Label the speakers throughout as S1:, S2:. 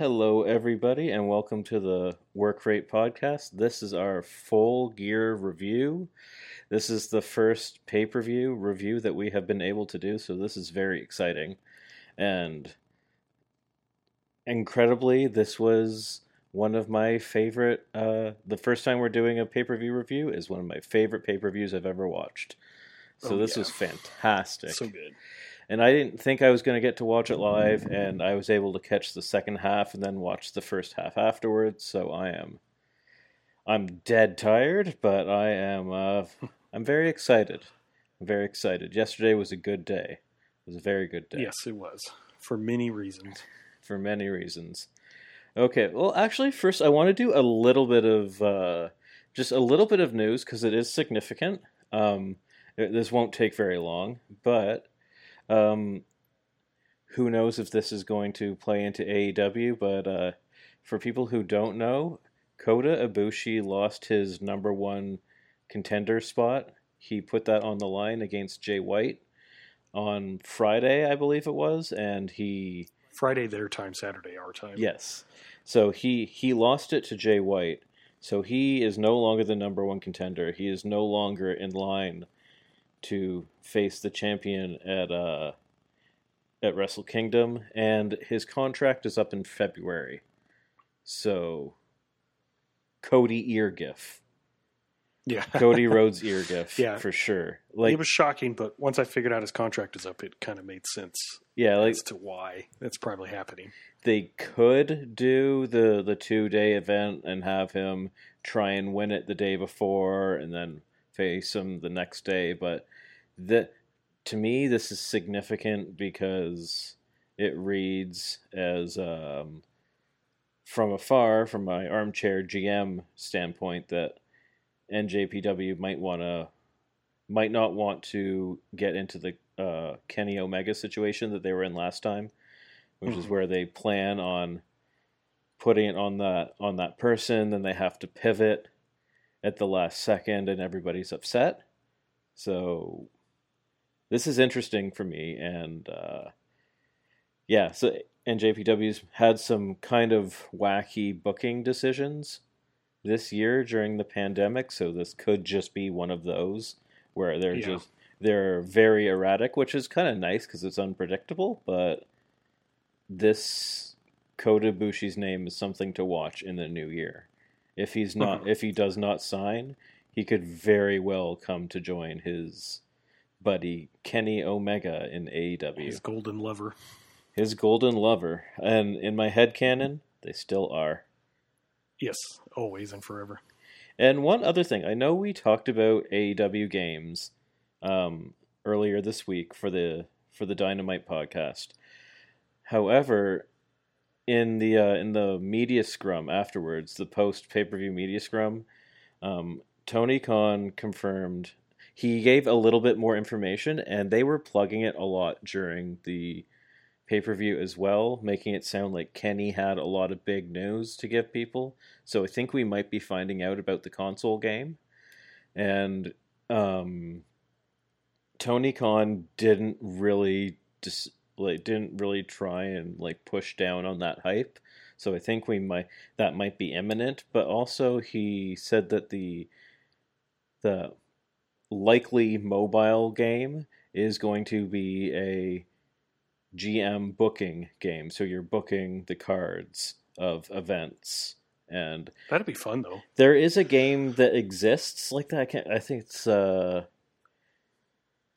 S1: Hello, everybody, and welcome to the Work Rate Podcast. This is our full gear review. This is the first pay per view review that we have been able to do, so this is very exciting. And incredibly, this was one of my favorite. Uh, the first time we're doing a pay per view review is one of my favorite pay per views I've ever watched. So
S2: Oh,
S1: this
S2: yeah.
S1: was fantastic
S2: So good.
S1: And I didn't think I was going to get to watch it live, and I was able to catch the second half and then watch the first half afterwards. So I am, I'm dead tired, but I am, uh, I'm very excited. I'm very excited. Yesterday was a good day. It was a very good day
S2: Yes, it was for many reasons.
S1: for many reasons. Okay, well, actually, first I want to do a little bit of, uh, just a little bit of news because it is significant. Um, it- this won't take very long, but um, who knows if this is going to play into AEW? But uh, for people who don't know, Kota Ibushi lost his number one contender spot. He put that on the line against Jay White on Friday, I believe it was, and he
S2: Friday their time, Saturday our time.
S1: Yes. So he he lost it to Jay White. So he is no longer the number one contender. He is no longer in line to face the champion at uh at Wrestle Kingdom, and his contract is up in February. So Cody ear gif.
S2: yeah.
S1: Cody Rhodes ear gif
S2: Yeah.
S1: for sure. Like
S2: it was shocking, but once I figured out his contract is up, it kind of made sense
S1: yeah, like
S2: as to why that's probably happening.
S1: they could do the the two day event and have him try and win it the day before and then face him the next day but the to me this is significant because it reads as um, from afar from my armchair gm standpoint that njpw might want to might not want to get into the uh, kenny omega situation that they were in last time which is
S2: Mhm.
S1: where they plan on putting it on that on that person then they have to pivot at the last second and everybody's upset so this is interesting for me and uh, yeah so njpw's had some kind of wacky booking decisions this year during the pandemic so this could just be one of those where they're
S2: Yeah.
S1: just they're very erratic which is kind of nice because it's unpredictable but this Kota Ibushi's name is something to watch in the new year. If he's not, if he does not sign, he could very well come to join his buddy Kenny Omega in AEW,
S2: His
S1: his,
S2: golden lover.
S1: His golden lover. And in my head canon, they still are.
S2: Yes, always and forever.
S1: And one other thing, I know we talked about AEW games um, earlier this week for the for the Dynamite podcast. However, in the uh, in the media scrum afterwards, the post pay per view media scrum, um, Tony Khan confirmed he gave a little bit more information, and they were plugging it a lot during the pay per view as well, making it sound like Kenny had a lot of big news to give people. So I think we might be finding out about the console game, and um, Tony Khan didn't really dis- like didn't really try and like push down on that hype. So I think we might that might be imminent, but also he said that the the likely mobile game is going to be a GM booking game. So you're booking the cards of events and
S2: That'd be fun though.
S1: there is a game that exists like that. I, can't, I think it's uh,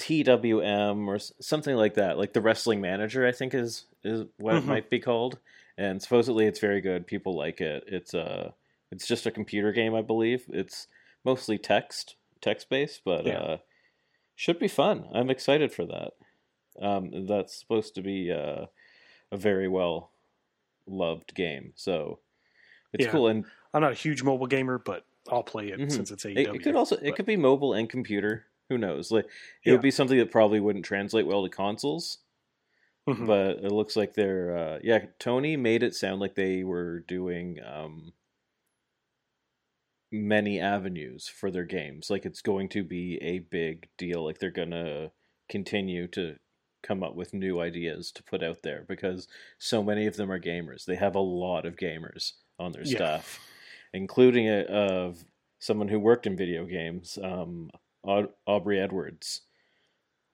S1: TWM or something like that. Like the Wrestling Manager, I think is is what it
S2: Mhm.
S1: might be called. And supposedly it's very good. People like it. It's uh it's just a computer game, I believe. It's mostly text text based, but
S2: Yeah.
S1: uh, should be fun. I'm excited for that. Um, that's supposed to be uh, a very well loved game. So it's
S2: Yeah.
S1: cool and
S2: I'm not a huge mobile gamer, but I'll play it
S1: Mhm.
S2: since it's
S1: It,
S2: AEW.
S1: it could also it could be mobile and computer. Who knows? Like it
S2: Yeah.
S1: would be something that probably wouldn't translate well to consoles.
S2: Mhm.
S1: But it looks like they're uh, yeah. Tony made it sound like they were doing um, many avenues for their games. Like it's going to be a big deal. Like they're gonna continue to come up with new ideas to put out there because so many of them are gamers. They have a lot of gamers on their
S2: Yeah.
S1: staff, including a, of someone who worked in video games, um, Aubrey Edwards.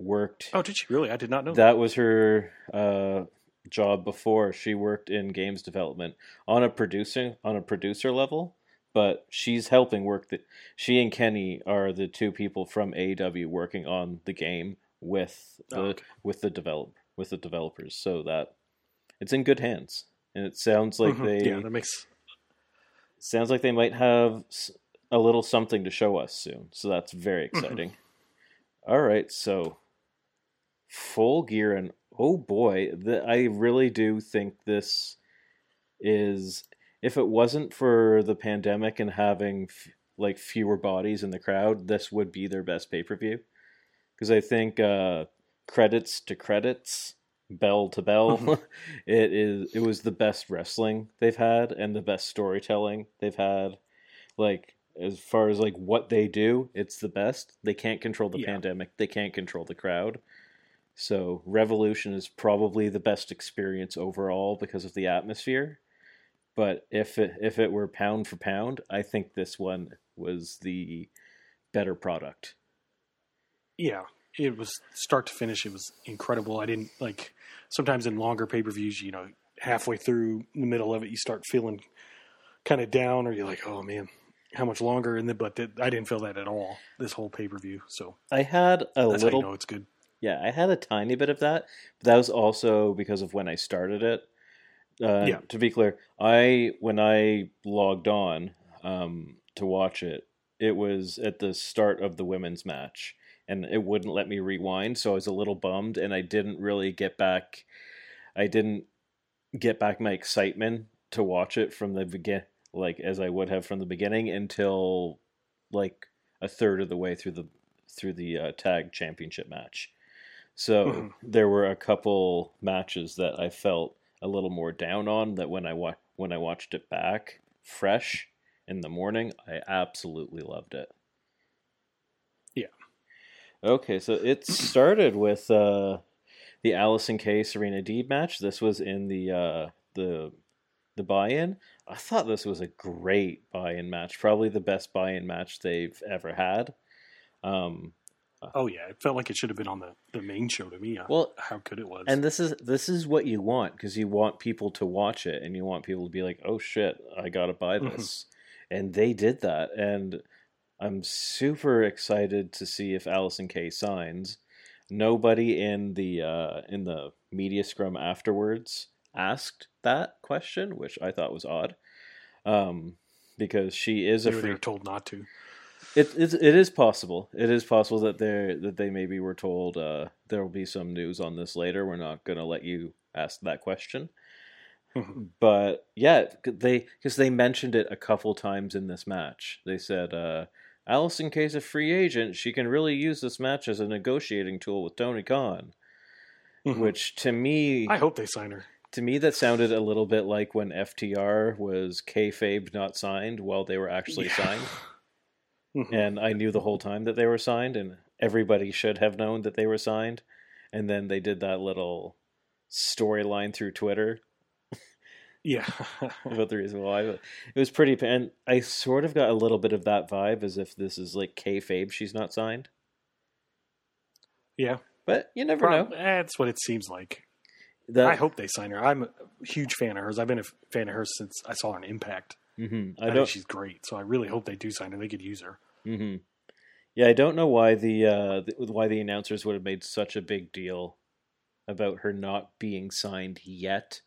S1: Worked
S2: Oh, did she really? I did not know.
S1: that was her uh, job before. She worked in games development on a producing on a producer level, but she's helping work. The, she and Kenny are the two people from AW working on the game with the
S2: Oh, okay.
S1: with the develop with the developers, so that it's in good hands. And it sounds like
S2: Mhm.
S1: they
S2: yeah, that makes
S1: sounds like they might have a little something to show us soon. So that's very
S2: Mm-hmm.
S1: exciting. All right, so full gear and oh boy, the, I really do think this is if it wasn't for the pandemic and having f- like fewer bodies in the crowd, this would be their best pay-per-view. Cuz I think uh credits to credits, bell to bell,
S2: Mhm.
S1: it is it was the best wrestling they've had and the best storytelling they've had. Like as far as like what they do, it's the best. They can't control the
S2: Yeah.
S1: pandemic. They can't control the crowd. So Revolution is probably the best experience overall because of the atmosphere. But if it, if it were pound for pound, I think this one was the better product.
S2: yeah. It was start to finish. It was incredible. I didn't like. Sometimes in longer pay per views, you know, halfway through the middle of it, you start feeling kind of down, or you're like, oh man, how much longer? And then, but th- I didn't feel that at all. This whole pay per view. So
S1: I had a
S2: that's
S1: little
S2: how you know it's good.
S1: Yeah, I had a tiny bit of that, but that was also because of when I started it. Uh,
S2: Yeah.
S1: To be clear, I when I logged on um, to watch it, it was at the start of the women's match, and it wouldn't let me rewind, so I was a little bummed, and I didn't really get back. I didn't get back my excitement to watch it from the begin, like as I would have from the beginning, until like a third of the way through the through the uh, tag championship match. So
S2: Mhm.
S1: there were a couple matches that I felt a little more down on. That when I wa- when I watched it back fresh in the morning, I absolutely loved it.
S2: Yeah.
S1: Okay, so it started with uh, the Allysin Kay Serena Deeb match. This was in the uh, the the buy-in. I thought this was a great buy-in match, probably the best buy-in match they've ever had. Um,
S2: Oh yeah, it felt like it should have been on the, the main show to me. uh,
S1: Well,
S2: how good it was.
S1: and this is this is what you want because you want people to watch it and you want people to be like, "Oh shit, I gotta buy
S2: Mhm.
S1: this," and they did that, and I'm super excited to see if Allysin Kay signs. Nobody in the uh, in the media scrum afterwards asked that question, which I thought was odd, um, because she is a
S2: Maybe they
S1: free
S2: were told not to.
S1: it, it it is possible. It is possible that they that they maybe were told uh, there will be some news on this later. We're not going to let you ask that question.
S2: Mhm.
S1: But yeah, they because they mentioned it a couple times in this match. They said uh, Allysin Kay's a free agent. She can really use this match as a negotiating tool with Tony Khan.
S2: Mhm.
S1: Which to me,
S2: I hope they sign her.
S1: To me, that sounded a little bit like when FTR was kayfabe not signed while they were actually
S2: Yeah.
S1: signed
S2: Mhm.
S1: and I knew the whole time that they were signed, and everybody should have known that they were signed. And then they did that little storyline through Twitter
S2: yeah.
S1: about the reason why. But it was pretty, and I sort of got a little bit of that vibe as if this is like kayfabe. She's not signed,
S2: yeah.
S1: but you never know.
S2: That's what it seems like. I hope they sign her. I'm a huge fan of hers. I've been a fan of hers since I saw her in Impact.
S1: Mhm.
S2: I,
S1: I
S2: think she's great. So I really hope they do sign her. They could use her.
S1: hmm Yeah, I don't know why the, uh, the why the announcers would have made such a big deal about her not being signed yet.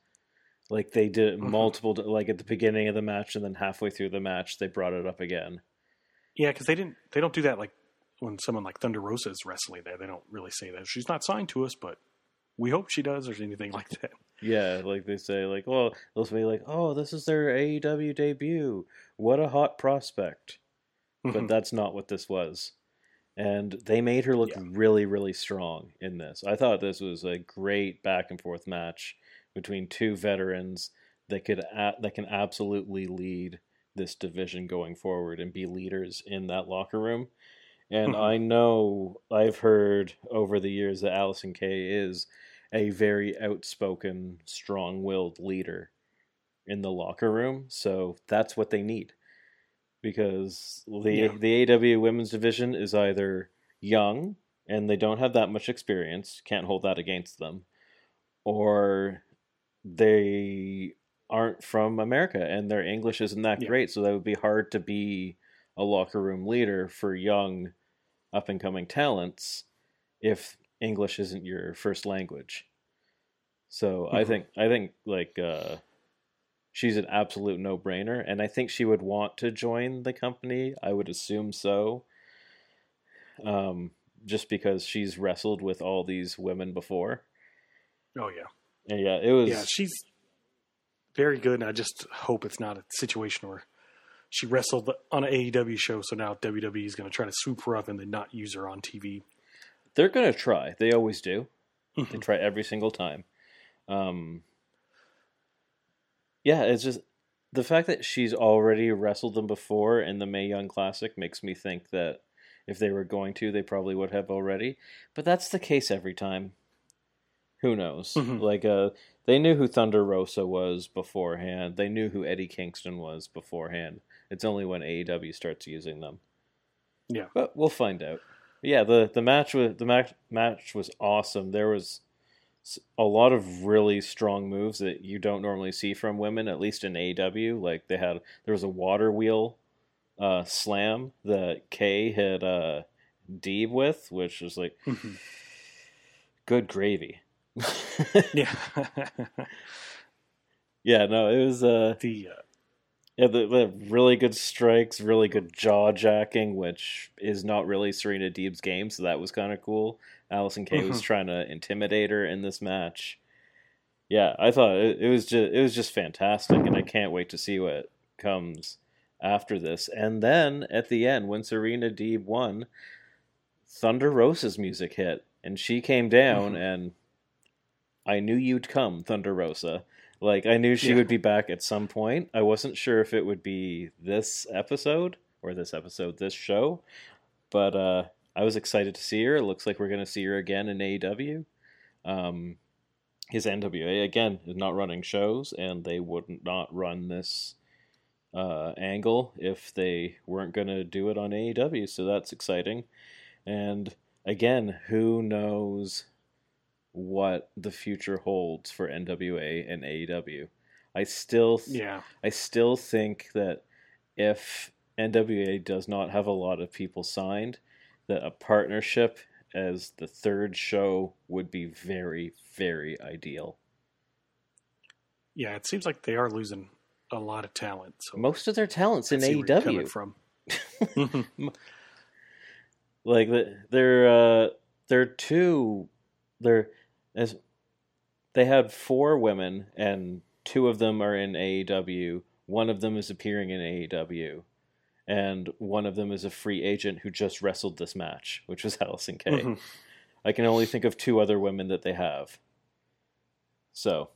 S1: Like they did it
S2: Mhm.
S1: multiple, like at the beginning of the match, and then halfway through the match, they brought it up again.
S2: Yeah, because they didn't. They don't do that like when someone like Thunder Rosa is wrestling there. They don't really say that she's not signed to us, but we hope she does or anything like that.
S1: Yeah, like they say, like, well, they'll say, like, oh, this is their AEW debut. What a hot prospect. But that's not what this was. And they made her look
S2: Yeah.
S1: really, really strong in this. I thought this was a great back and forth match between two veterans that could a- that can absolutely lead this division going forward and be leaders in that locker room. And
S2: Mhm.
S1: I know I've heard over the years that Allysin Kay is a very outspoken, strong willed leader in the locker room. So that's what they need. Because the
S2: Yeah.
S1: the AW women's division is either young and they don't have that much experience, can't hold that against them, or they aren't from America and their English isn't that
S2: Yeah.
S1: great, so that would be hard to be a locker room leader for young up and coming talents if English isn't your first language. So I
S2: Mhm.
S1: think I think like uh she's an absolute no-brainer and I think she would want to join the company. I would assume so. Um just because she's wrestled with all these women before.
S2: Oh yeah,
S1: And yeah, it was
S2: yeah. She's very good, and I just hope it's not a situation where she wrestled on an AEW show, so now WWE is going to try to swoop her up and then not use her on TV.
S1: they're going to try. They always do. They
S2: Mhm.
S1: try every single time. Um, yeah, it's just the fact that she's already wrestled them before in the Mae Young Classic makes me think that if they were going to, they probably would have already. But that's the case every time. Who knows?
S2: Mhm.
S1: Like, uh, they knew who Thunder Rosa was beforehand. They knew who Eddie Kingston was beforehand. It's only when AEW starts using them.
S2: Yeah.
S1: but we'll find out. Yeah, the the match was the match match was awesome. There was a lot of really strong moves that you don't normally see from women, at least in AEW. Like they had there was a water wheel uh, slam that Kay hit uh, Deeb with, which was like
S2: Mhm.
S1: good gravy.
S2: yeah,
S1: yeah, no, it was uh,
S2: the uh,
S1: yeah, the, the really good strikes, really good jaw jacking, which is not really Serena Deeb's game, so that was kind of cool. Allysin Kay was
S2: Mhm.
S1: trying to intimidate her in this match. Yeah, I thought it, it was just it was just fantastic, and I can't wait to see what comes after this. And then at the end, when Serena Deeb won, Thunder Rosa's music hit, and she came down,
S2: Mhm.
S1: and I knew you'd come, Thunder Rosa. Like I knew she
S2: Yeah.
S1: would be back at some point. I wasn't sure if it would be this episode or this episode, this show, but uh, I was excited to see her. It looks like we're going to see her again in AEW. Um, his NWA again is not running shows, and they would not run this uh, angle if they weren't going to do it on AEW. So that's exciting. And again, who knows what the future holds for NWA and AEW? I still, th-
S2: yeah,
S1: I still think that if NWA does not have a lot of people signed, that a partnership as the third show would be very, very ideal.
S2: yeah. It seems like they are losing a lot of talent. So
S1: Most of their talents in
S2: see where you're coming
S1: AEW.
S2: from. Mhm.
S1: like the- they're uh they're two they're as they had four women and two of them are in AEW one of them is appearing in AEW and one of them is a free agent who just wrestled this match which was Allysin Kay.
S2: Mhm.
S1: I can only think of two other women that they have so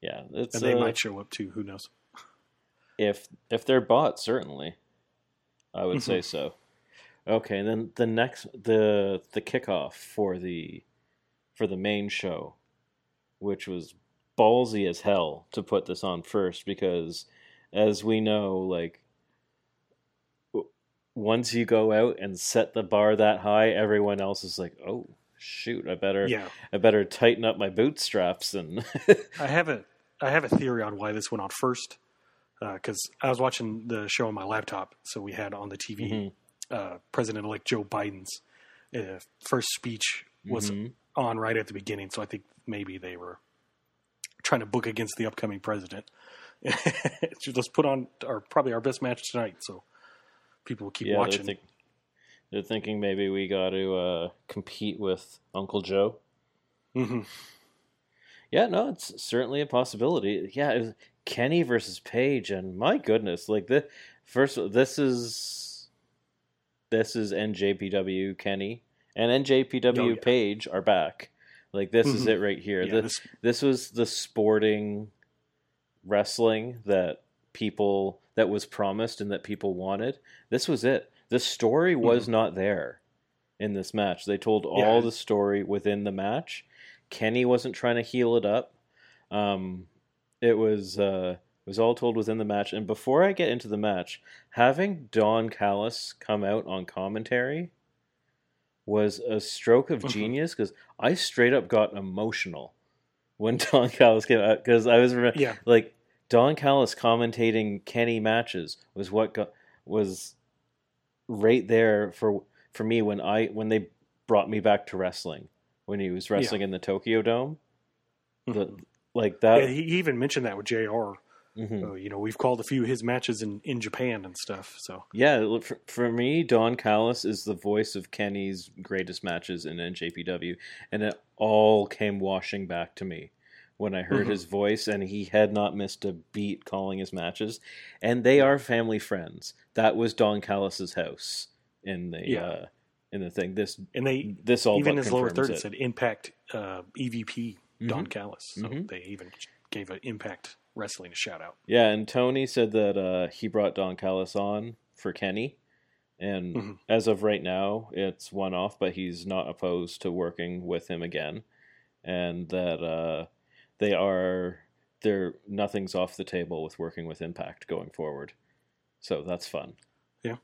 S1: yeah it's
S2: and they
S1: uh,
S2: might show up too. Who knows?
S1: if if they're bought certainly i would say
S2: Mhm.
S1: so okay and then the next the the kickoff for the for the main show which was ballsy as hell to put this on first because as we know like once you go out and set the bar that high everyone else is like oh shoot i better
S2: Yeah,
S1: i better tighten up my bootstraps and
S2: I have a I have a theory on why this went on first. Because I was watching the show on my laptop, so we had on the TV
S1: Mhm.
S2: uh, President-elect Joe Biden's uh, first speech was
S1: Mhm.
S2: On right at the beginning. So I think maybe they were trying to book against the upcoming president. Let's put on our probably our best match tonight, so people will keep
S1: Yeah,
S2: watching.
S1: They're, think- they're thinking maybe we got to uh, compete with Uncle Joe.
S2: hmm
S1: Yeah, no, it's certainly a possibility. Yeah, Kenny versus Paige, and my goodness, like the first, this is this is NJPW Kenny and NJPW
S2: Oh, yeah.
S1: Paige are back. Like this is
S2: Mhm.
S1: it right here.
S2: Yeah, this,
S1: this was the sporting wrestling that people that was promised and that people wanted. This was it. The story was
S2: Mhm.
S1: not there in this match. They told all the story within the match. Kenny wasn't trying to heal it up. Um, it was uh, it was all told within the match. And before I get into the match, having Don Callis come out on commentary was a stroke of
S2: Mhm.
S1: genius because I straight up got emotional when Don Callis came out because I was remember
S2: Yeah.
S1: like Don Callis commentating Kenny matches was what got was right there for for me when I when they brought me back to wrestling when he was wrestling in the Tokyo Dome the
S2: Mhm.
S1: like that
S2: yeah, he even mentioned that with Jr.
S1: mhm.
S2: Uh, you know, we've called a few of his matches in, in Japan and stuff. So
S1: yeah look, for, for me Don Callis is the voice of Kenny's greatest matches in NJPW and it all came washing back to me when I heard
S2: Mhm.
S1: his voice and he had not missed a beat calling his matches and they are family friends that was Don Callis's house in the
S2: Yeah.
S1: uh, in the thing this
S2: and they
S1: this all
S2: even his lower third
S1: it.
S2: said Impact uh, EVP Don
S1: Mhm.
S2: Callis. So
S1: Mhm.
S2: they even gave an Impact Wrestling a shout out.
S1: Yeah, and Tony said that uh, he brought Don Callis on for Kenny, and
S2: Mhm.
S1: as of right now, it's one off, but he's not opposed to working with him again, and that uh, they are they're nothing's off the table with working with Impact going forward, so that's fun.
S2: Yeah.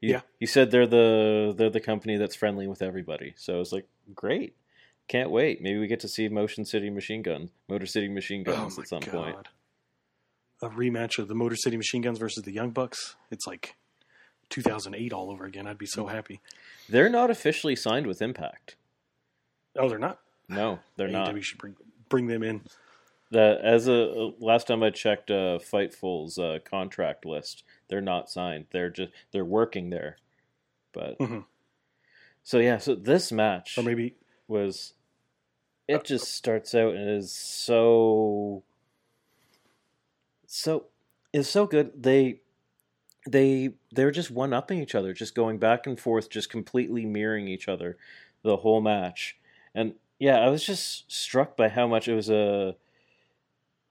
S1: He,
S2: Yeah.
S1: He said they're the they're the company that's friendly with everybody, so it's like great. Can't wait. Maybe we get to see Motion City Machine Guns, Motor City Machine Guns at some point.
S2: A rematch of the Motor City Machine Guns versus the Young Bucks. It's like 2008 all over again. I'd be so happy.
S1: They're not officially signed with Impact.
S2: Oh, they're not.
S1: No, they're not.
S2: We should bring bring them in.
S1: The as a last time I checked, uh, Fightful's uh, contract list, they're not signed. They're just they're working there. But
S2: Mhm.
S1: so yeah, so this match
S2: Or maybe
S1: was it just starts out and is so so it's so good. They they they're just one upping each other, just going back and forth, just completely mirroring each other the whole match. And yeah, I was just struck by how much it was a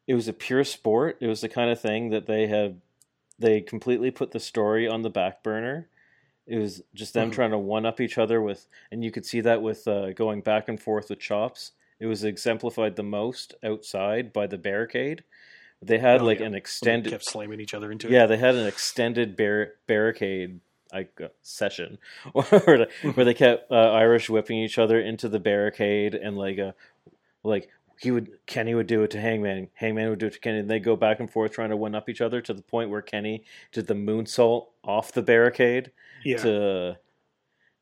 S1: it was a pure sport. It was the kind of thing that they had they completely put the story on the back burner. It was just them
S2: Mhm.
S1: trying to one up each other with, and you could see that with uh, going back and forth with chops. It was exemplified the most outside by the barricade. They had
S2: Oh,
S1: like
S2: yeah.
S1: an
S2: when they
S1: extended
S2: kept slamming each other into it.
S1: yeah, they had an extended bar- barricade like uh, session where, they, where they kept uh, Irish whipping each other into the barricade and like uh, like he would Kenny would do it to Hangman, Hangman would do it to Kenny, and they go back and forth trying to one up each other to the point where Kenny did the moonsault off the barricade
S2: yeah.
S1: to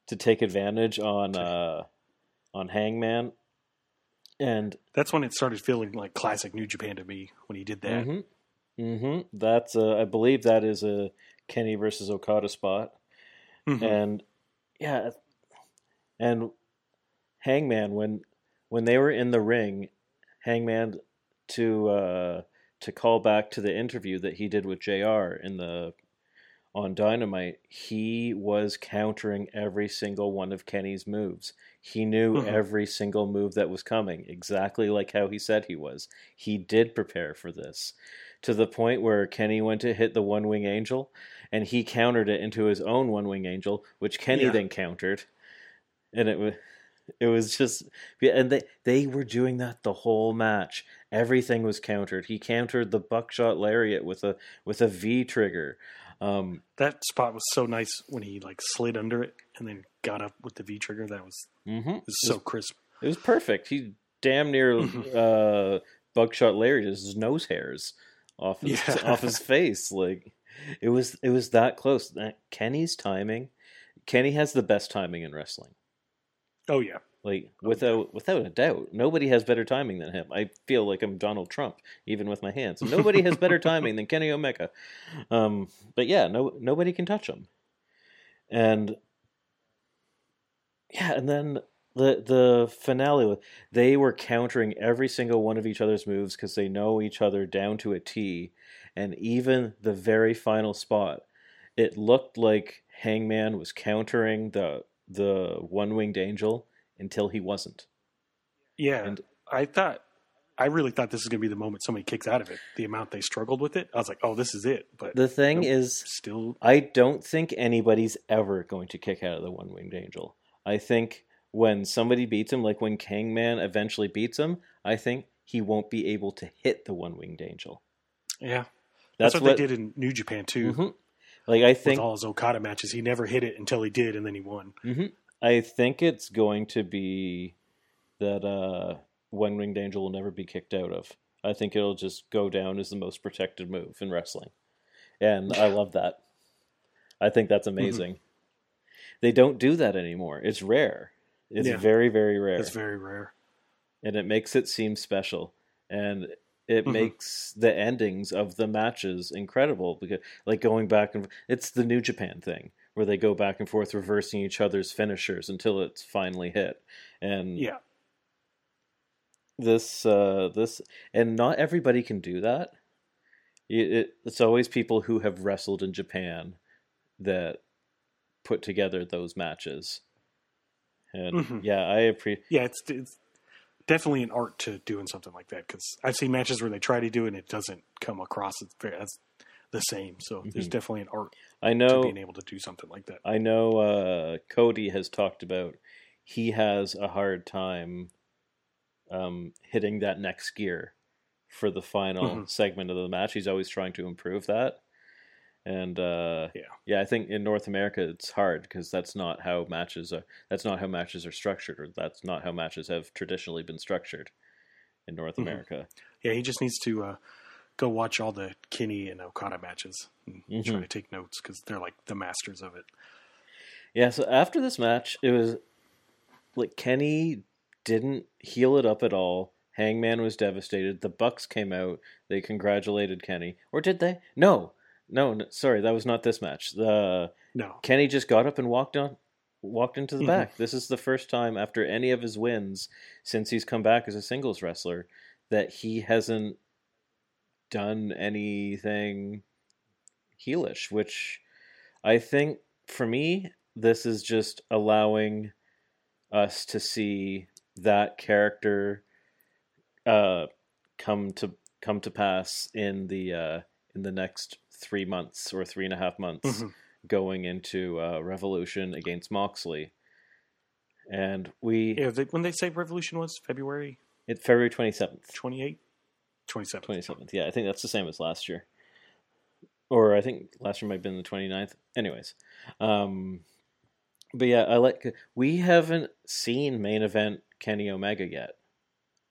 S1: to take advantage on uh, on Hangman, and
S2: That's when it started feeling like classic New Japan to me when he did that.
S1: Mm-hmm. Mm-hmm. That's uh, I believe that is a Kenny versus Okada spot,
S2: Mhm.
S1: and yeah, and Hangman when when they were in the ring, Hangman to uh, to call back to the interview that he did with Jr. in the on Dynamite, he was countering every single one of Kenny's moves. He knew
S2: Mhm.
S1: every single move that was coming, exactly like how he said he was. He did prepare for this to the point where Kenny went to hit the one wing angel and he countered it into his own one wing angel, which Kenny
S2: Yeah.
S1: then countered. And it was it was just and they they were doing that the whole match. Everything was countered. He countered the buckshot lariat with a with a V trigger. Um,
S2: That spot was so nice when he like slid under it and then got up with the V trigger. That was,
S1: mhm.
S2: it was so crisp.
S1: It was perfect. He damn near uh, buckshot Larry his nose hairs off his,
S2: Yeah.
S1: off his face. Like it was it was that close. That Kenny's timing. Kenny has the best timing in wrestling.
S2: Oh yeah,
S1: Like
S2: Oh,
S1: without without a doubt, nobody has better timing than him. I feel like I'm Donald Trump, even with my hands. Nobody has better timing than Kenny Omega. Um, but yeah, no nobody can touch him. And yeah, and then the the finale, they were countering every single one of each other's moves because they know each other down to a T, and even the very final spot, it looked like Hangman was countering the the one winged angel until he wasn't.
S2: yeah.
S1: And-
S2: I thought I really thought this was going to be the moment somebody kicks out of it. The amount they struggled with it, I was like, oh, this is it. But
S1: The thing
S2: Nope.
S1: is,
S2: still,
S1: I don't think anybody's ever going to kick out of the one winged angel. I think when somebody beats him, like when Hangman eventually beats him, I think he won't be able to hit the one winged angel.
S2: yeah,
S1: That's,
S2: that's, what,
S1: what
S2: they did in New Japan too.
S1: Mhm. Like I think With
S2: all his Okada matches, he never hit it until he did, and then he won.
S1: Mhm. I think it's going to be that uh, One Winged Angel will never be kicked out of. I think it'll just go down as the most protected move in wrestling, and I love that. I think that's amazing. They don't do that anymore. It's rare. It's
S2: Yeah.
S1: very very rare,
S2: It's very rare.
S1: and it makes it seem special, and it
S2: Mhm.
S1: makes the endings of the matches incredible because, like going back and it's the New Japan thing where they go back and forth reversing each other's finishers until it's finally hit, and
S2: Yeah,
S1: this uh this and not everybody can do that. It, it, it's always people who have wrestled in japan that put together those matches. And
S2: Mhm.
S1: yeah i appreciate
S2: yeah, it's it's definitely an art to doing something like that because I've seen matches where they try to do it and it doesn't come across as, very, as the same. So there's
S1: Mhm.
S2: definitely an art
S1: i
S2: to
S1: know
S2: being able to do something like that.
S1: i know uh cody has talked about he has a hard time um hitting that next gear for the final
S2: Mhm.
S1: segment of the match he's always trying to improve that and uh
S2: Yeah.
S1: yeah i think in north america it's hard because that's not how matches are that's not how matches are structured or that's not how matches have traditionally been structured in north
S2: Mhm.
S1: america
S2: Yeah, he just needs to uh, go watch all the Kenny and Okada matches and try
S1: Mhm.
S2: to take notes because they're like the masters of it.
S1: yeah so after this match it was like kenny didn't heal it up at all hangman was devastated the bucks came out they congratulated kenny or did they no no, no sorry that was not this match the
S2: No,
S1: Kenny just got up and walked on walked into the
S2: Mhm.
S1: back. This is the first time after any of his wins since he's come back as a singles wrestler that he hasn't done anything heelish, which I think for me this is just allowing us to see that character uh come to come to pass in the uh in the next three months or three and a half months
S2: Mhm.
S1: going into uh, Revolution against Moxley. And we,
S2: yeah. They, when they say Revolution was February
S1: it February 27th,
S2: 28th, 27th.
S1: 27th. Yeah, I think that's the same as last year. Or I think last year might have been the 29th. Anyways. Um, but yeah, I like, we haven't seen main event Kenny Omega yet.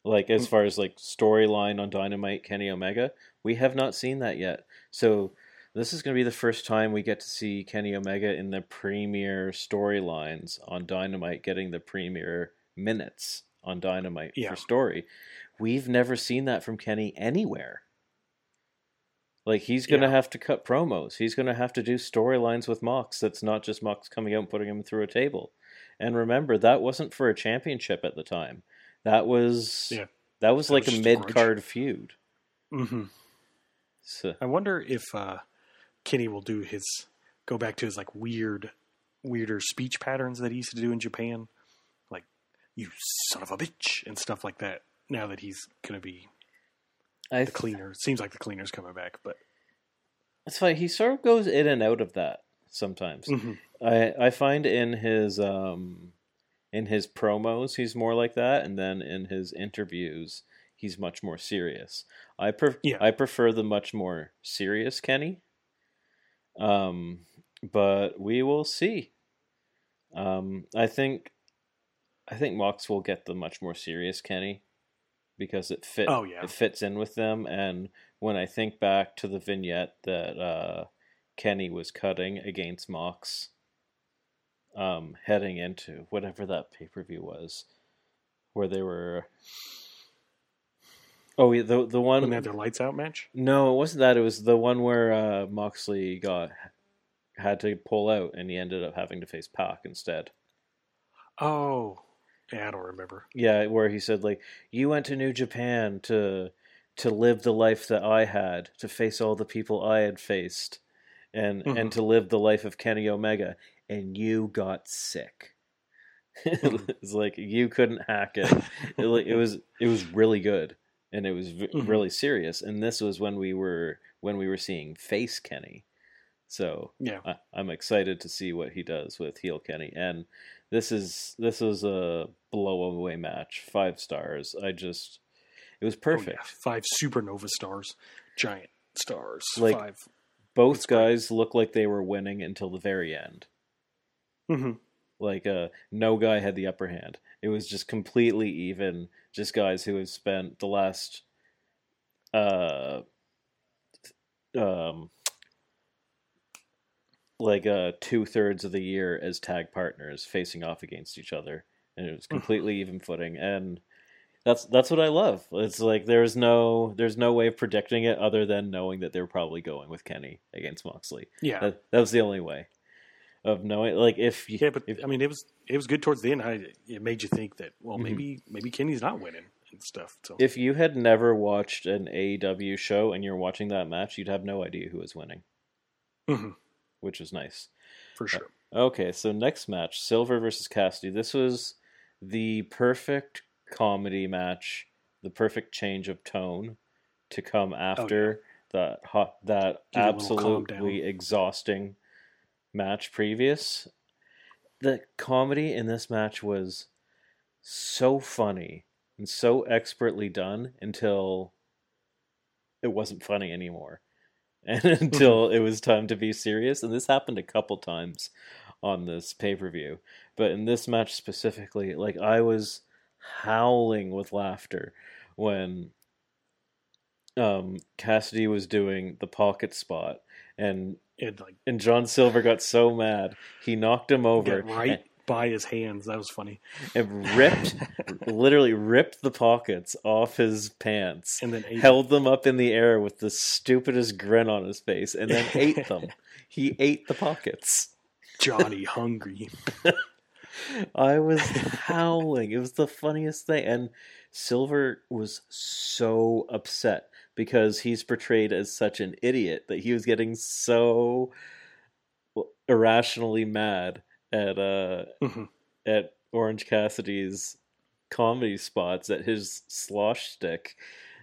S1: Like, as
S2: Mm.
S1: far as like storyline on Dynamite Kenny Omega, we have not seen that yet. So this is going to be the first time we get to see Kenny Omega in the premier storylines on Dynamite, getting the premier minutes on Dynamite
S2: Yeah.
S1: for story. We've never seen that from Kenny anywhere. Like he's going to
S2: Yeah.
S1: have to cut promos. He's going to have to do storylines with Mox. That's not just Mox coming out and putting him through a table. And remember, that wasn't for a championship at the time. That was
S2: Yeah.
S1: that was
S2: That
S1: like
S2: was
S1: a
S2: just a grudge.
S1: mid card feud.
S2: hmm
S1: So,
S2: I wonder if uh, Kenny will do his go back to his like weird, weirder speech patterns that he used to do in Japan, like "you son of a bitch" and stuff like that. Now that he's gonna be
S1: I
S2: the cleaner, it seems like the cleaner's coming back. But
S1: It's funny. He sort of goes in and out of that sometimes.
S2: Mhm.
S1: I I find in his um in his promos he's more like that, and then in his interviews he's much more serious. I pref-
S2: Yeah.
S1: I prefer the much more serious Kenny. Um, but we will see. Um, I think I think Mox will get the much more serious Kenny because it fit
S2: Oh, yeah.
S1: it fits in with them and when I think back to the vignette that uh, Kenny was cutting against Mox um, heading into whatever that pay per view was, where they were. Oh, yeah, the the one.
S2: when they had their lights out match,
S1: No, it wasn't that. It was the one where uh, Moxley got had to pull out, and he ended up having to face Pac instead.
S2: oh yeah, I don't remember.
S1: Yeah, where he said like, "You went to New Japan to to live the life that I had, to face all the people I had faced, and
S2: Mhm.
S1: and to live the life of Kenny Omega, and you got sick."
S2: Mhm.
S1: it's like you couldn't hack it. it. It was it was really good. and it was v-
S2: Mhm.
S1: really serious. And this was when we were when we were seeing face Kenny. So
S2: Yeah.
S1: I, I'm excited to see what he does with heel Kenny. And this is this is a blow away match, five stars. I just it was
S2: Oh, yeah.
S1: perfect.
S2: Five supernova stars, giant stars.
S1: Like-
S2: Five.
S1: Both
S2: It's great.
S1: guys looked like they were winning until the very end.
S2: hmm
S1: Like uh, no guy had the upper hand. It was just completely even. Just guys who have spent the last uh um like uh two thirds of the year as tag partners facing off against each other. And it was completely even footing and that's that's what I love. It's like there's no there's no way of predicting it other than knowing that they're probably going with Kenny against Moxley.
S2: Yeah.
S1: That, that was the only way of knowing. Like if you,
S2: yeah, but
S1: if,
S2: I mean, it was it was good towards the end. I, it made you think that well,
S1: Mhm.
S2: maybe maybe Kenny's not winning and stuff. So
S1: if you had never watched an AEW show and you're watching that match, you'd have no idea who was winning,
S2: Mhm,
S1: which is nice.
S2: for uh, sure.
S1: Okay, so next match, Silver versus Cassidy. This was the perfect comedy match, the perfect change of tone to come oh, after that hot, that
S2: Give it a little calm
S1: absolutely exhausting match previous. The comedy in this match was so funny and so expertly done until it wasn't funny anymore. And until it was time to be serious. And this happened a couple times on this pay per view. But in this match specifically, like I was howling with laughter when um Cassidy was doing the pocket spot and
S2: like
S1: and John Silver got so mad he knocked him over
S2: right by his hands. That was funny.
S1: and, ripped literally ripped the pockets off his pants
S2: And then ate
S1: held them up in the air with the stupidest grin on his face and then ate them he ate the pockets
S2: Johnny hungry.
S1: I was howling. It was the funniest thing. And Silver was so upset because he's portrayed as such an idiot that he was getting so irrationally mad at uh
S2: Mhm.
S1: at Orange Cassidy's comedy spots at his slosh stick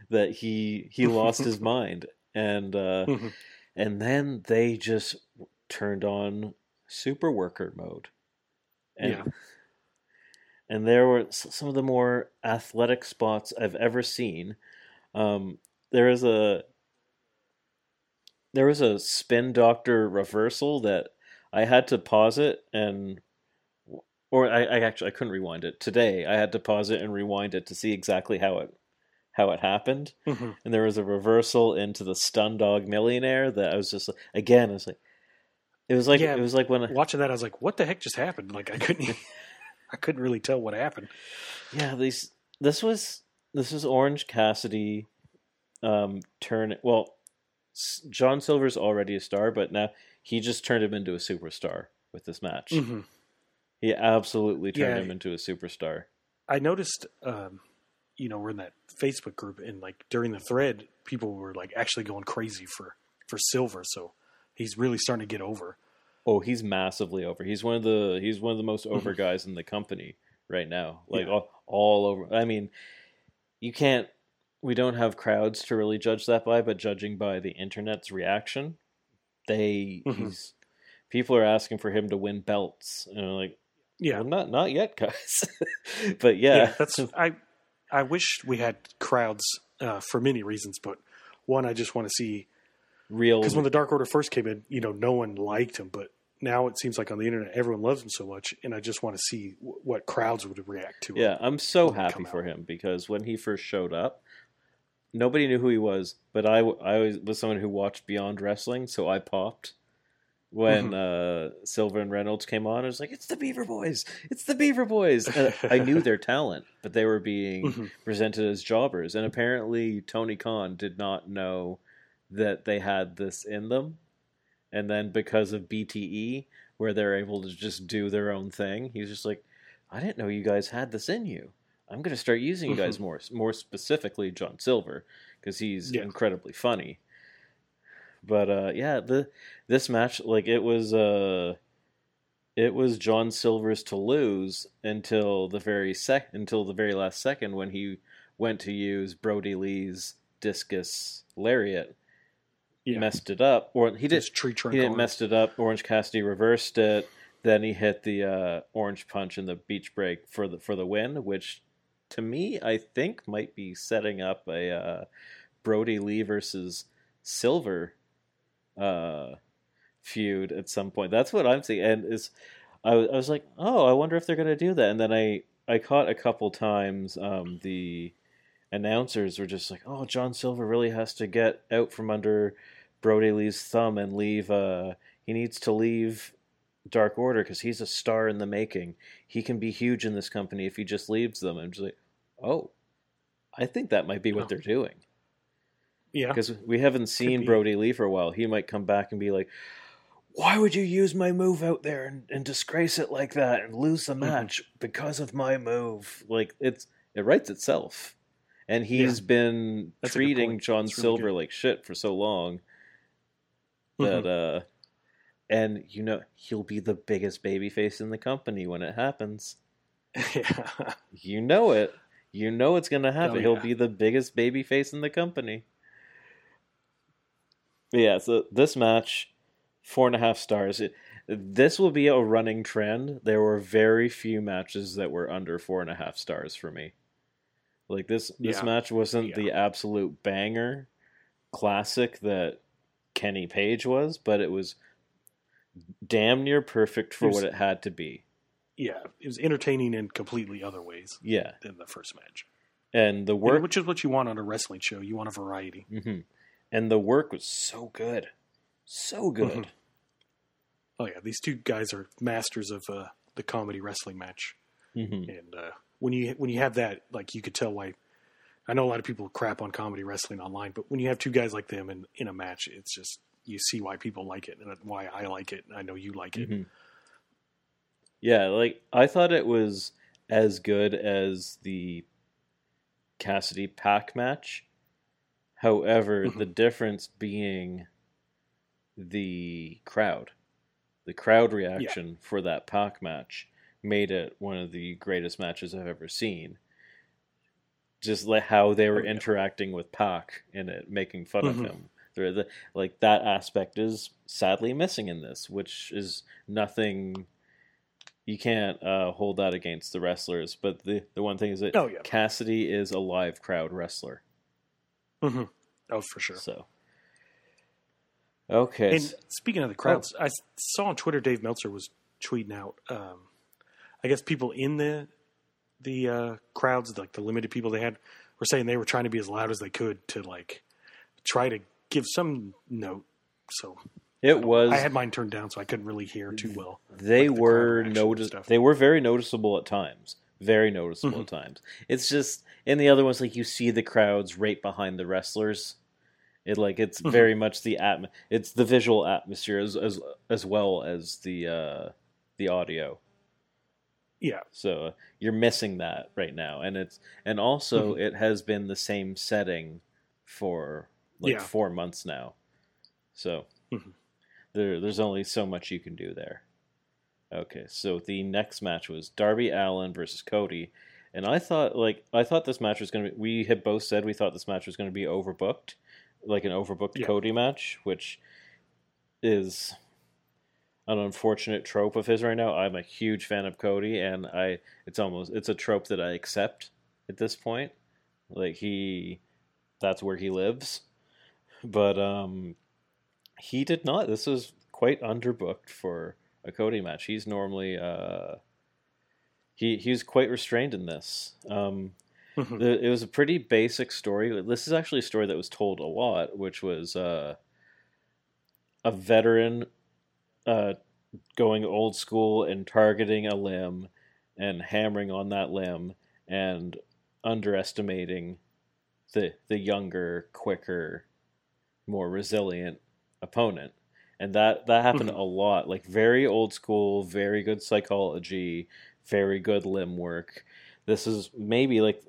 S1: that he he lost his mind and uh
S2: Mhm.
S1: and then they just turned on super worker mode and
S2: Yeah.
S1: and there were some of the more athletic spots I've ever seen. Um, there is a there was a spin doctor reversal that I had to pause it and or I, I actually I couldn't rewind it today. I had to pause it and rewind it to see exactly how it how it happened.
S2: Mhm.
S1: And there was a reversal into the stun dog millionaire that I was just like, again. I was like, it was like
S2: Yeah.
S1: it was like when I,
S2: Watching that, I was like, "What the heck just happened?" Like I couldn't, I couldn't really tell what happened.
S1: Yeah, these this was this was Orange Cassidy um turn well John Silver's already a star, but now he just turned him into a superstar with this match.
S2: hmm
S1: He absolutely turned
S2: Yeah.
S1: him into a superstar.
S2: I noticed, um, you know, we're in that Facebook group, and like during the thread, people were like actually going crazy for for Silver. So he's really starting to get over.
S1: Oh, he's massively over. He's one of the he's one of the most over
S2: Mhm.
S1: guys in the company right now. Like
S2: Yeah.
S1: all, all over. I mean, you can't we don't have crowds to really judge that by, but judging by the internet's reaction, they
S2: Mhm.
S1: he's people are asking for him to win belts. And I'm like,
S2: Yeah,
S1: well, not not yet, guys. but yeah,
S2: yeah. That's I. I wish we had crowds uh, for many reasons, but one, I just want to see
S1: real
S2: because when the Dark Order first came in, you know, no one liked him, but now it seems like on the internet everyone loves him so much, and I just want to see w- what crowds would react to.
S1: Yeah, I'm so happy for him because when he first showed up, nobody knew who he was. But i was was someone who watched Beyond Wrestling, so I popped when
S2: Mm-hmm.
S1: uh, Silver and Reynolds came on. I was like, "It's the Beaver Boys! It's the Beaver Boys!" And I knew their talent, but they were being
S2: Mhm.
S1: presented as jobbers, and apparently Tony Khan did not know that they had this in them. And then because of BTE, where they're able to just do their own thing, he's just like, I didn't know you guys had this in you. I'm going to start using you guys more, more specifically John Silver, because he's
S2: Yeah.
S1: incredibly funny. But uh, yeah, the this match, like it was, uh, it was John Silver's to lose until the very sec until the very last second when he went to use Brodie Lee's discus lariat,
S2: Yeah.
S1: messed it up, or he did
S2: His tree trunk.
S1: he didn't messed it up. Orange Cassidy reversed it. Then he hit the uh, orange punch and the beach break for the for the win, which to me I think might be setting up a uh, Brodie Lee versus Silver uh, feud at some point. That's what I'm seeing, and is I, was- I was like, oh, I wonder if they're gonna do that. And then I I caught a couple times um, the announcers were just like, oh, John Silver really has to get out from under Brodie Lee's thumb and leave. Uh, he needs to leave Dark Order because he's a star in the making. He can be huge in this company if he just leaves them. I'm just like, oh, I think that might be what
S2: Oh.
S1: they're doing
S2: Yeah.
S1: because we haven't seen
S2: be.
S1: Brodie Lee for a while. He might come back and be like, "Why would you use my move out there and, and disgrace it like that and lose the
S2: Mhm.
S1: match because of my move?" Like it's it writes itself, and he's been
S2: That's
S1: treating. John
S2: really
S1: Silver
S2: good.
S1: like shit for so long that uh, and you know he'll be the biggest babyface in the company when it happens.
S2: yeah.
S1: You know it. You know it's gonna oh, happen.
S2: Oh,
S1: He'll be the biggest baby face in the company. But yeah, so this match, four and a half stars. It, this will be a running trend. There were very few matches that were under four and a half stars for me. Like this, this
S2: Yeah.
S1: match wasn't
S2: Yeah.
S1: the absolute banger classic that Kenny Page was, but it was damn near perfect for
S2: was-
S1: what it had to be.
S2: Yeah. It was entertaining in completely other ways
S1: Yeah,
S2: than the first match.
S1: and the work
S2: which is what you want on a wrestling show. You want a variety.
S1: hmm And the work was so good, so good.
S2: Mhm. Oh yeah, these two guys are masters of uh, the comedy wrestling match,
S1: hmm
S2: and uh, when you when you have that, like you could tell why. I know a lot of people crap on comedy wrestling online, but when you have two guys like them in in a match, it's just you see why people like it and why I like it, and I know you like it.
S1: Yeah, like I thought it was as good as the Cassidy Pac match. However,
S2: Mhm.
S1: the difference being the crowd. The crowd reaction for that Pac match made it one of the greatest matches I've ever seen. Just like how they were
S2: Oh, yeah.
S1: interacting with Pac in it, making fun of
S2: Mhm.
S1: him. The, like that aspect is sadly missing in this, which is nothing. You can't uh, hold that against the wrestlers, but the the one thing is that
S2: Oh yeah,
S1: Cassidy is a live crowd wrestler.
S2: hmm oh for sure.
S1: So, okay,
S2: And speaking of the crowds, I saw on Twitter Dave Meltzer was tweeting out. Um, I guess people in the the uh, crowds, like the limited people they had, were saying they were trying to be as loud as they could to like try to give some note. So
S1: it was.
S2: I had mine turned down, so I couldn't really hear too well.
S1: they
S2: like the
S1: were notice. They were very noticeable at times. Very noticeable at times. It's just in the other ones, like you see the crowds right behind the wrestlers. It like it's
S2: Mhm.
S1: very much the atm. It's the visual atmosphere as as as well as the uh, the audio.
S2: Yeah,
S1: So uh, you're missing that right now, and it's and also
S2: Mm-hmm.
S1: it has been the same setting for like
S2: Yeah.
S1: four months now. So
S2: Mhm.
S1: There there's only so much you can do there. Okay, so the next match was Darby Allin versus Cody, and I thought like I thought this match was gonna be. We had both said we thought this match was gonna be overbooked, like an overbooked
S2: Yeah.
S1: Cody match, which is an unfortunate trope of his right now. I'm a huge fan of Cody, and I it's almost it's a trope that I accept at this point. Like he, that's where he lives. But um, he did not. This was quite underbooked for a Cody match. He's normally uh, he he was quite restrained in this. Um,
S2: Mhm.
S1: the, it was a pretty basic story. This is actually a story that was told a lot, which was uh, a veteran uh, going old school and targeting a limb and hammering on that limb and underestimating the the younger, quicker, more resilient opponent. And that that happened a lot. Like very old school, very good psychology, very good limb work. This is maybe like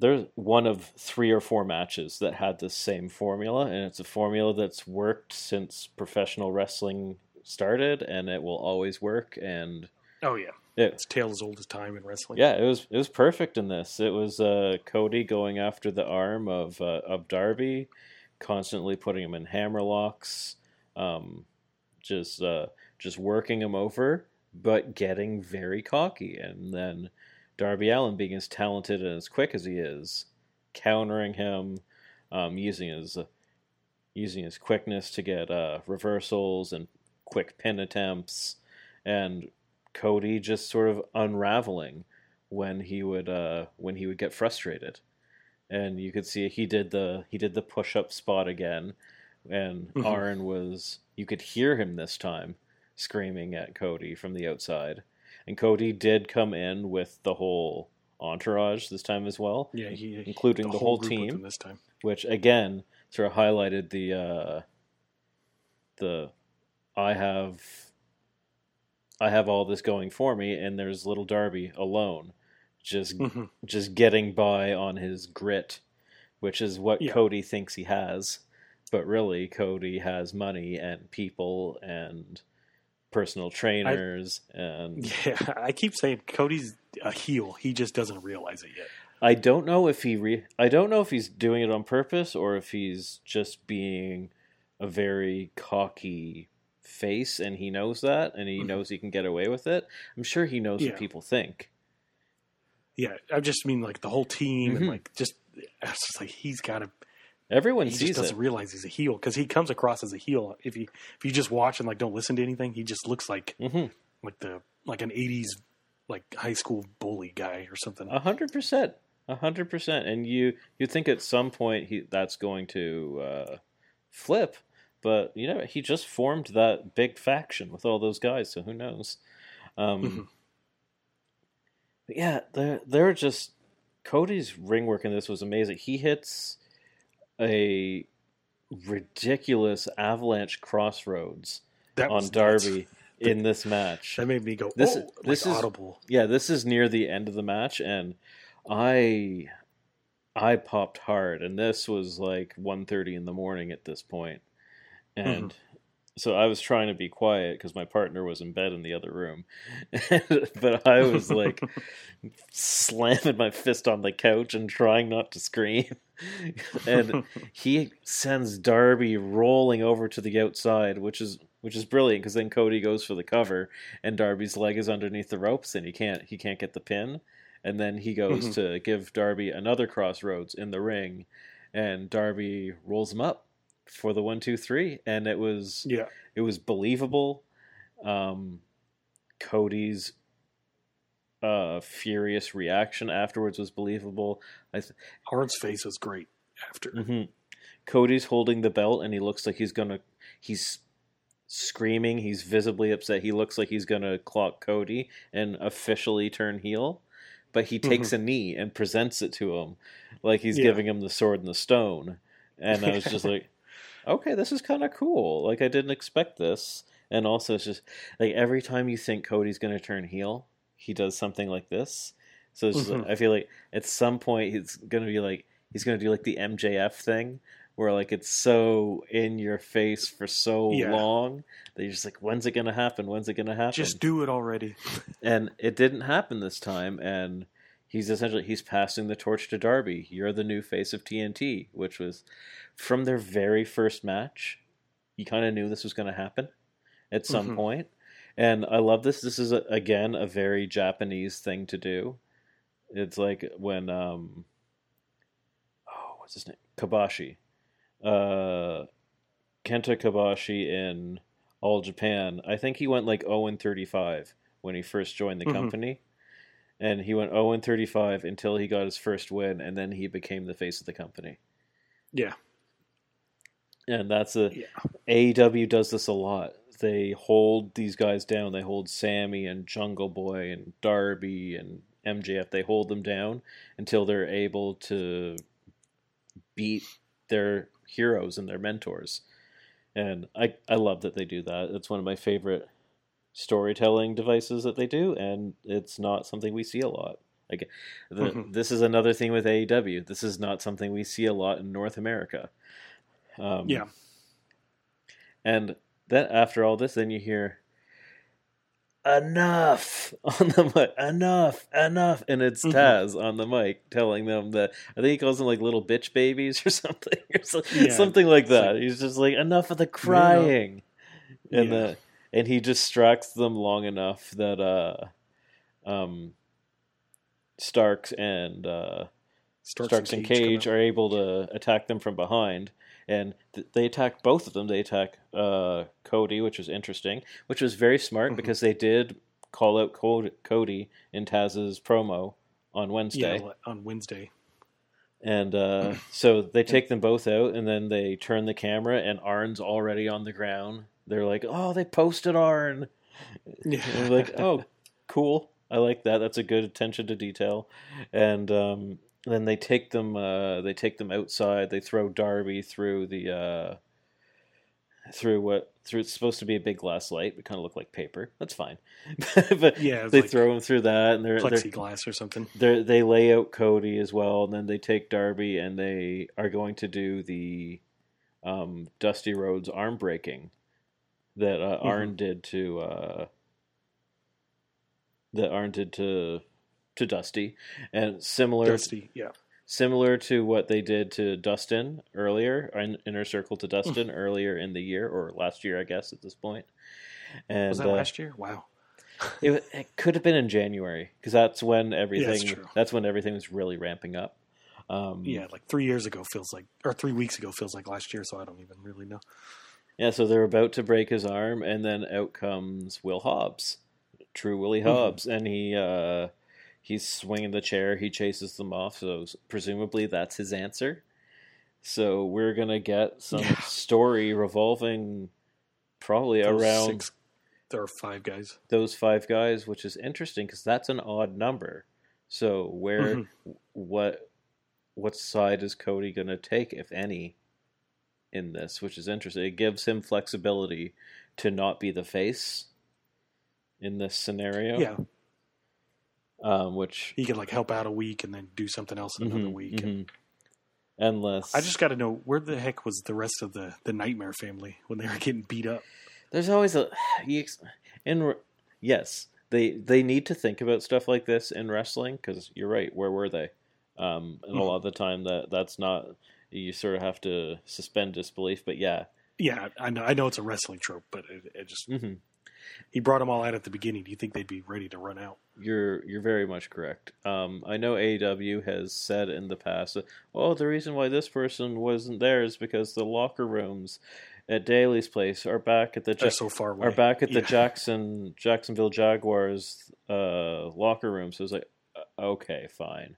S1: there's one of three or four matches that had the same formula, and it's a formula that's worked since professional wrestling started, and it will always work. And
S2: oh yeah,
S1: It,
S2: It's tale as old as time in wrestling.
S1: yeah, it was it was perfect in this. It was uh, Cody going after the arm of uh, of Darby, constantly putting him in hammer locks, um, just uh, just working him over, but getting very cocky. And then Darby Allin, being as talented and as quick as he is, countering him, um, using his using his quickness to get uh, reversals and quick pin attempts, and Cody just sort of unraveling when he would uh, when he would get frustrated, and you could see he did the he did the push up spot again, and
S2: Mhm.
S1: Arn was you could hear him this time screaming at Cody from the outside, and Cody did come in with the whole entourage this time as well,
S2: yeah, he,
S1: including the, whole,
S2: group with
S1: team
S2: this time.
S1: which again sort of highlighted the uh, the I have I have all this going for me, and there's little Darby alone, just
S2: Mhm.
S1: just getting by on his grit, which is what
S2: Yeah.
S1: Cody thinks he has, but really Cody has money and people and personal trainers and
S2: Yeah, I keep saying Cody's a heel. He just doesn't realize it yet.
S1: I don't know if he re- I don't know if he's doing it on purpose or if he's just being a very cocky face and he knows that and he
S2: Mhm.
S1: knows he can get away with it. I'm sure he knows
S2: Yeah.
S1: what people think.
S2: Yeah, I just mean like the whole team
S1: Mhm.
S2: and like just it's just like he's got to.
S1: Everyone
S2: He
S1: sees
S2: just doesn't realize he's a heel because he comes across as a heel. If you if you just watch and like don't listen to anything, he just looks like
S1: hmm
S2: like the like an '80s like high school bully guy or something.
S1: A hundred percent, a hundred percent. And you you think at some point he that's going to uh, flip, but you know he just formed that big faction with all those guys. So who knows? Um,
S2: Mhm.
S1: But yeah, they're they're just Cody's ring work in this was amazing. He hits a ridiculous avalanche crossroads
S2: That
S1: on. Darby in this match.
S2: That made me go.
S1: This-
S2: oh,
S1: this
S2: like
S1: is-
S2: audible.
S1: yeah, this is near the end of the match, and I I popped hard, and this was like 1.30 in the morning at this point. point, and mm-hmm. So I was trying to be quiet because my partner was in bed in the other room, but I was like slamming my fist on the couch and trying not to scream, and he sends Darby rolling over to the outside, which is which is brilliant because then Cody goes for the cover and Darby's leg is underneath the ropes and he can't he can't get the pin, and then he goes
S2: Mhm.
S1: to give Darby another crossroads in the ring, and Darby rolls him up for the one two three, and it was
S2: yeah,
S1: it was believable. Um, Cody's uh, furious reaction afterwards was believable. I th-
S2: Arn's face was great after.
S1: Mhm. Cody's holding the belt and he looks like he's gonna he's screaming, he's visibly upset. He looks like he's gonna clock Cody and officially turn heel. But he takes a knee and presents it to him like he's
S2: Yeah.
S1: giving him the sword and the stone. And I was just like, okay, this is kind of cool. Like I didn't expect this. And also, it's just like every time you think Cody's going to turn heel, he does something like this. So it's just,
S2: Mhm.
S1: I feel like at some point he's going to be like he's going to do like the MJF thing, where like it's so in your face for so
S2: Yeah.
S1: long that you're just like, when's it going to happen? When's it going to happen?
S2: Just do it already.
S1: and it didn't happen this time and he's essentially he's passing the torch to Darby you're the new face of TNT which was from their very first match you kind of knew this was going to happen at some
S2: Mhm.
S1: point. and I love this this is a, again a very Japanese thing to do it's like when um oh what's his name Kobashi uh Kenta Kobashi in All Japan I think he went like 0 and 35 when he first joined the
S2: Mhm.
S1: company. And he went 0 and 35 until he got his first win, and then he became the face of the company.
S2: Yeah,
S1: And that's a
S2: yeah,
S1: AEW does this a lot. They hold these guys down. They hold Sammy and Jungle Boy and Darby and MJF. They hold them down until they're able to beat their heroes and their mentors. And I I love that they do that. It's one of my favorite storytelling devices that they do, and it's not something we see a lot. Like the,
S2: Mhm.
S1: this is another thing with AEW. This is not something we see a lot in North America. Um,
S2: yeah. Mm-hmm.
S1: and then after all this, then you hear enough on the mic, enough, enough, and it's
S2: Mhm.
S1: Taz on the mic telling them that I think he calls them like little bitch babies or something, or so,
S2: Yeah,
S1: something like that.
S2: like-
S1: He's just like enough of the crying, and
S2: Yeah.
S1: the and he distracts them long enough that uh, um, Starks and uh, Starks, and Cage,
S2: out.
S1: are able to attack them from behind, and th- they attack both of them. They attack uh, Cody, which was interesting, which was very smart
S2: Mhm.
S1: because they did call out Cody, Cody in Taz's promo on Wednesday,
S2: yeah, on Wednesday.
S1: and uh, so they take them both out, and then they turn the camera, and Arn's already on the ground. They're like, "Oh, they posted Arn."
S2: Yeah,
S1: like, oh, cool. I like that. That's a good attention to detail. And um, then they take them. Uh, they take them outside. They throw Darby through the uh, through what through. It's supposed to be a big glass light. It kind of look like paper. That's fine. but
S2: yeah,
S1: they
S2: like
S1: throw him through that, and they're, they're
S2: plexiglass or something.
S1: they they lay out Cody as well, and then they take Darby, and they are going to do the um, Dusty Rhodes arm breaking that uh,
S2: Mm-hmm.
S1: Arn did to uh, that Arn did to to Dusty, and similar
S2: Dusty, yeah.
S1: similar to what they did to Dustin earlier, in Inner Circle to Dustin earlier in the year or last year, I guess at this point. And
S2: Was that
S1: uh,
S2: last year? Wow.
S1: it, it could have been in January because that's when everything
S2: true.
S1: that's when everything was really ramping up. Um,
S2: Yeah, like three years ago feels like, or three weeks ago feels like last year. So I don't even really know.
S1: Yeah. So they're about to break his arm, and then out comes Will Hobbs, true Willie
S2: Mhm.
S1: Hobbs, and he uh, he's swinging the chair. He chases them off. So presumably that's his answer. So we're gonna get some
S2: Yeah.
S1: story revolving probably
S2: Those
S1: around
S2: six, there are five guys.
S1: those five guys, which is interesting because that's an odd number. So where,
S2: Mhm.
S1: what, what side is Cody going to take, if any, in this? Which is interesting. It gives him flexibility to not be the face in this scenario.
S2: Yeah,
S1: Um, which
S2: he could like help out a week and then do something else in another
S1: mhm,
S2: week. And
S1: mhm. unless
S2: I just got to know where the heck was the rest of the the Nightmare family when they were getting beat up.
S1: There's always a in yes they they need to think about stuff like this in wrestling because you're right. Where were they? Um, and a
S2: Mhm.
S1: lot of the time that that's not you sort of have to suspend disbelief. But yeah,
S2: Yeah, I know. I know it's a wrestling trope, but it, it just
S1: hmm
S2: he brought them all out at the beginning. Do you think they'd be ready to run out?
S1: you're you're very much correct. Um, I know AEW has said in the past, that, "Oh, the reason why this person wasn't there is because the locker rooms at Daily's place are back at the Ja-
S2: so far away.
S1: are back at the
S2: Yeah.
S1: Jackson Jacksonville Jaguars uh, locker room. So it's like, okay, fine.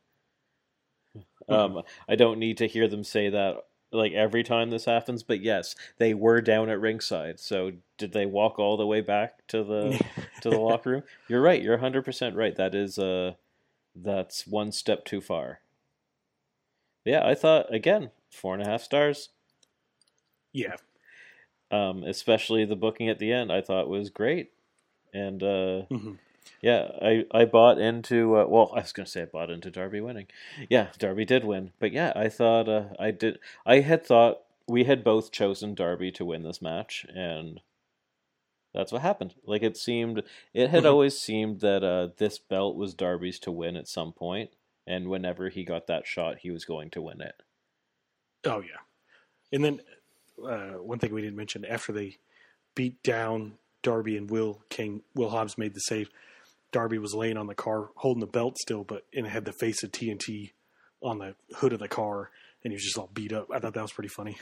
S1: Um, I don't need to hear them say that like every time this happens, but yes, they were down at ringside. So did they walk all the way back to the to the locker room? You're right. You're 100 percent right. That is uh that's one step too far. Yeah, I thought again four and a half stars.
S2: yeah,
S1: Um, especially the booking at the end, I thought was great, and uh,
S2: hmm
S1: yeah, I I bought into uh, well, I was gonna say I bought into Darby winning. Yeah, Darby did win, but yeah, I thought uh, I did. I had thought we had both chosen Darby to win this match, and that's what happened. Like it seemed, it had
S2: Mhm.
S1: always seemed that uh, this belt was Darby's to win at some point, and whenever he got that shot, he was going to win it.
S2: Oh yeah, and then uh, one thing we didn't mention after they beat down Darby and Will King, Will Hobbs made the save. Darby was laying on the car holding the belt still, but and it had the face of TNT on the hood of the car, and he was just all beat up. I thought that was pretty funny.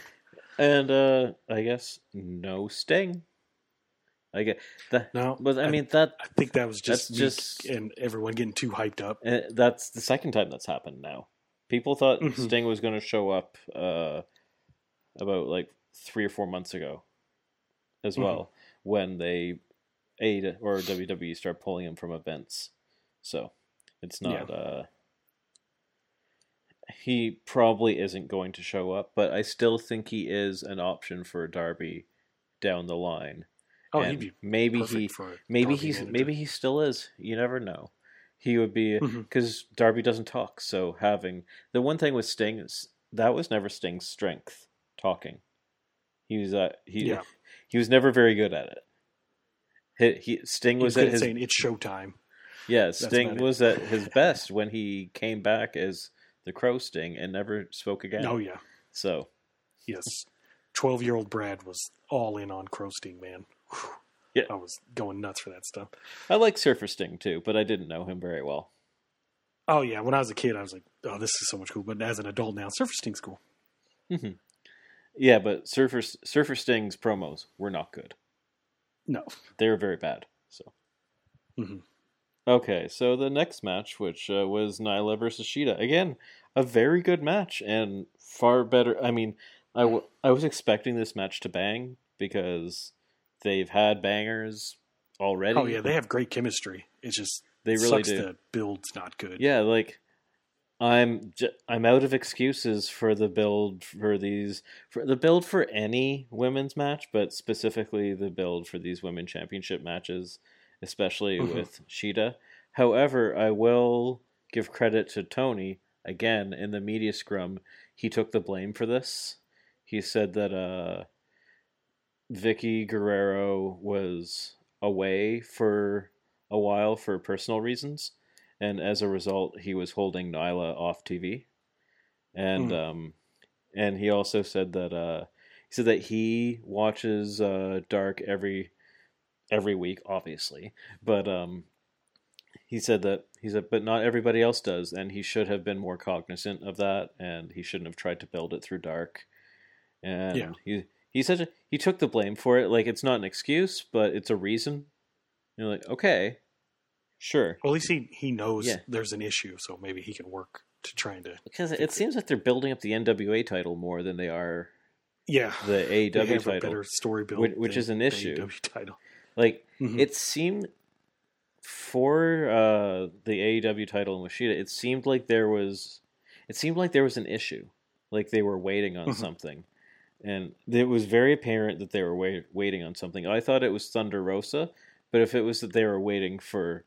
S1: And uh, I guess no Sting. I get that.
S2: No,
S1: But I mean that
S2: I think that was just
S1: just-
S2: and everyone getting too hyped up.
S1: Uh, that's the second time that's happened now. People thought
S2: Mhm.
S1: Sting was going to show up uh, about like three or four months ago as well when they aid or WWE start pulling him from events. So it's not. Uh, he probably isn't going to show up, but I still think he is an option for Darby down the line.
S2: Oh,
S1: And
S2: he'd be
S1: maybe he maybe
S2: Darby
S1: he's
S2: manager.
S1: maybe he still is. You never know. He would be because Darby doesn't talk. So having the one thing with Sting is that was never Sting's strength talking. He was uh, he
S2: Yeah.
S1: he was never very good at it. He, he Sting was at his
S2: saying it's showtime.
S1: yeah. Sting was at his best when he came back as the Crow Sting and never spoke again.
S2: Oh yeah,
S1: So
S2: yes. Twelve year old Brad was all in on Crow Sting, man. Whew.
S1: Yeah.
S2: I was going nuts for that stuff.
S1: I like Surfer Sting too, but I didn't know him very well.
S2: Oh yeah, when I was a kid, I was like, "Oh, this is so much cool." But as an adult now, Surfer Sting's cool. Mm-hmm.
S1: Yeah, but Surfer Surfer Sting's promos were not good.
S2: No,
S1: They were very bad. So
S2: Mhm.
S1: okay, so the next match, which uh, was Nyla versus Shida, again, a very good match and far better. I mean, I, w- I was expecting this match to bang because they've had bangers already.
S2: oh yeah, they have great chemistry. It's just
S1: They really
S2: sucks
S1: do.
S2: the build's not good.
S1: Yeah, like I'm j- I'm out of excuses for the build for these for the build for any women's match, but specifically the build for these women championship matches, especially
S2: Mhm.
S1: with Shida. However, I will give credit to Tony again in the media scrum. He took the blame for this. He said that uh, Vickie Guerrero was away for a while for personal reasons, and as a result, he was holding Nyla off TV. And
S2: Mm.
S1: um, and he also said that uh, he said that he watches uh, Dark every every week, obviously, but um, he said that he said, but not everybody else does, and he should have been more cognizant of that, and he shouldn't have tried to build it through Dark. And
S2: Yeah.
S1: he he said he took the blame for it. Like it's not an excuse, but it's a reason. You're like, okay, sure,
S2: Well, at least he he knows
S1: Yeah.
S2: there's an issue, so maybe he can work to trying to.
S1: because it seems like they're building up the NWA title more than they are
S2: Yeah,
S1: the
S2: they
S1: AEW
S2: have a
S1: title.
S2: better story build,
S1: which- which is an issue.
S2: Title.
S1: Like
S2: Mhm.
S1: it seemed for uh, the AEW title and Washida, it seemed like there was, it seemed like there was an issue, like they were waiting on
S2: Mhm.
S1: something, and it was very apparent that they were wait, waiting on something. I thought it was Thunder Rosa, but if it was that they were waiting for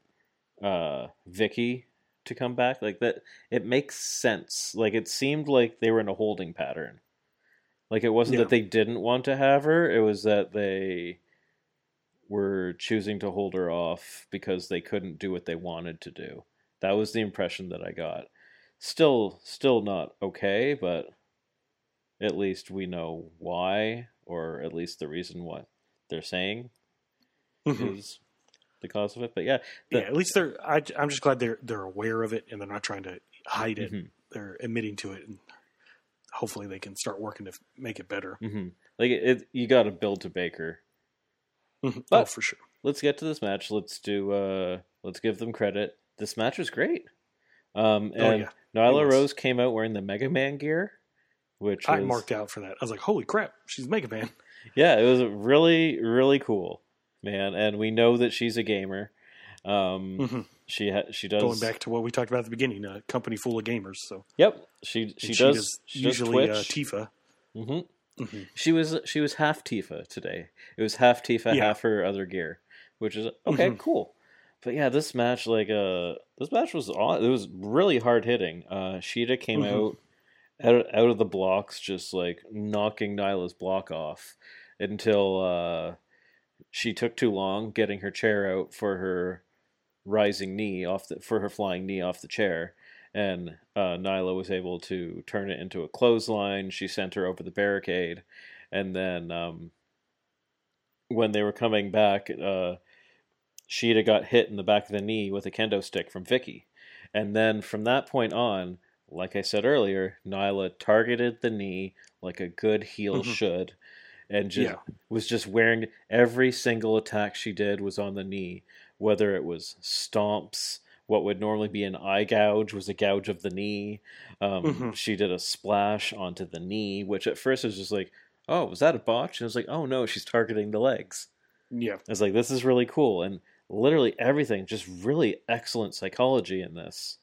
S1: uh, Vickie to come back, like that, it makes sense. Like it seemed like they were in a holding pattern. Like it wasn't
S2: Yeah.
S1: that they didn't want to have her; it was that they were choosing to hold her off because they couldn't do what they wanted to do. That was the impression that I got. Still, still not okay, but at least we know why, or at least the reason what they're saying
S2: Mhm.
S1: is the cause of it. But yeah, the-
S2: yeah, at least they're. I, I'm just glad they're they're aware of it and they're not trying to hide it.
S1: Mhm.
S2: They're admitting to it, and hopefully they can start working to make it better.
S1: hmm like it, it you got to build to Baker.
S2: Mhm.
S1: But-
S2: oh, for sure.
S1: let's get to this match. Let's do. uh Let's give them credit. This match was great. Um,
S2: Oh,
S1: and
S2: yeah.
S1: Nyla
S2: was.
S1: Rose came out wearing the Mega Man gear, which
S2: I
S1: was,
S2: marked out for that. I was like, "Holy crap, she's Mega Man!"
S1: Yeah, it was really really cool, man. And we know that she's a gamer. Um,
S2: Mhm.
S1: she ha- she does
S2: Going back to what we talked about at the beginning, a company full of gamers. So
S1: Yep, she she
S2: And
S1: does. She does
S2: usually
S1: Twitch.
S2: uh, Tifa.
S1: hmm
S2: Mhm.
S1: She was she was half Tifa today. It was half Tifa,
S2: Yeah.
S1: half her other gear, which is okay,
S2: Mhm.
S1: cool. But yeah, this match like uh this match was aw- it was really hard hitting. Uh Shida came
S2: Mhm.
S1: out out out of the blocks just like knocking Nyla's block off until uh she took too long getting her chair out for her rising knee off the for her flying knee off the chair and uh, Nyla was able to turn it into a clothesline. She sent her over the barricade, and then um, when they were coming back, uh, Shida got hit in the back of the knee with a kendo stick from Vickie, and then from that point on, like I said earlier, Nyla targeted the knee like a good heel
S2: Mhm.
S1: should, and just
S2: Yeah.
S1: was just wearing every single attack she did was on the knee, whether it was stomps what would normally be an eye gouge was a gouge of the knee. Um,
S2: Mhm.
S1: She did a splash onto the knee, which at first was just like, oh, was that a botch? And I was like, oh no, she's targeting the legs.
S2: Yeah.
S1: I was like, this is really cool. And literally everything, just really excellent psychology in this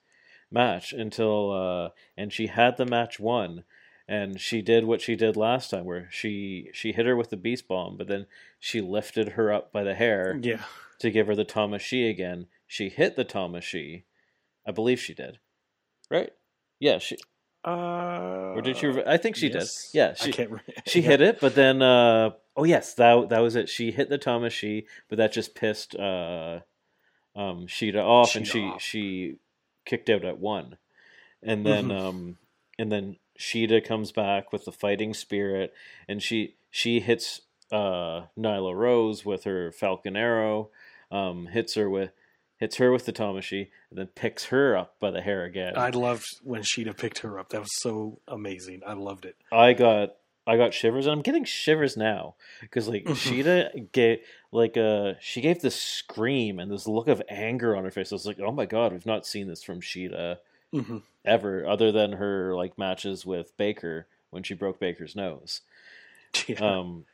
S1: match until, uh, and she had the match won. And she did what she did last time, where she she hit her with the beast bomb, but then she lifted her up by the hair
S2: Yeah.
S1: to give her the Tamashii again. She hit the Tamashii. I believe she did. Right? Yeah, she
S2: Uh,
S1: or did she? I think she
S2: yes.
S1: did. Yeah,
S2: I
S1: she
S2: can't. Re-
S1: she
S2: yeah.
S1: hit it, but then uh Oh yes, that that was it. She hit the Tamashii, but that just pissed uh, um, Shida off, and she
S2: off.
S1: she kicked out at one, and then
S2: Mhm.
S1: um, and then Shida comes back with the fighting spirit, and she she hits uh, Nyla Rose with her Falcon Arrow, um, hits her with hits her with the Tamashii, and then picks her up by the hair again.
S2: I loved when Shida picked her up. That was so amazing. I loved it.
S1: I got I got shivers, and I'm getting shivers now because like. Shida gave like uh she gave this scream and this look of anger on her face. I was like, oh my god, we've not seen this from Shida
S2: hmm
S1: ever, other than her like matches with Baker when she broke Baker's nose.
S2: Yeah.
S1: Um,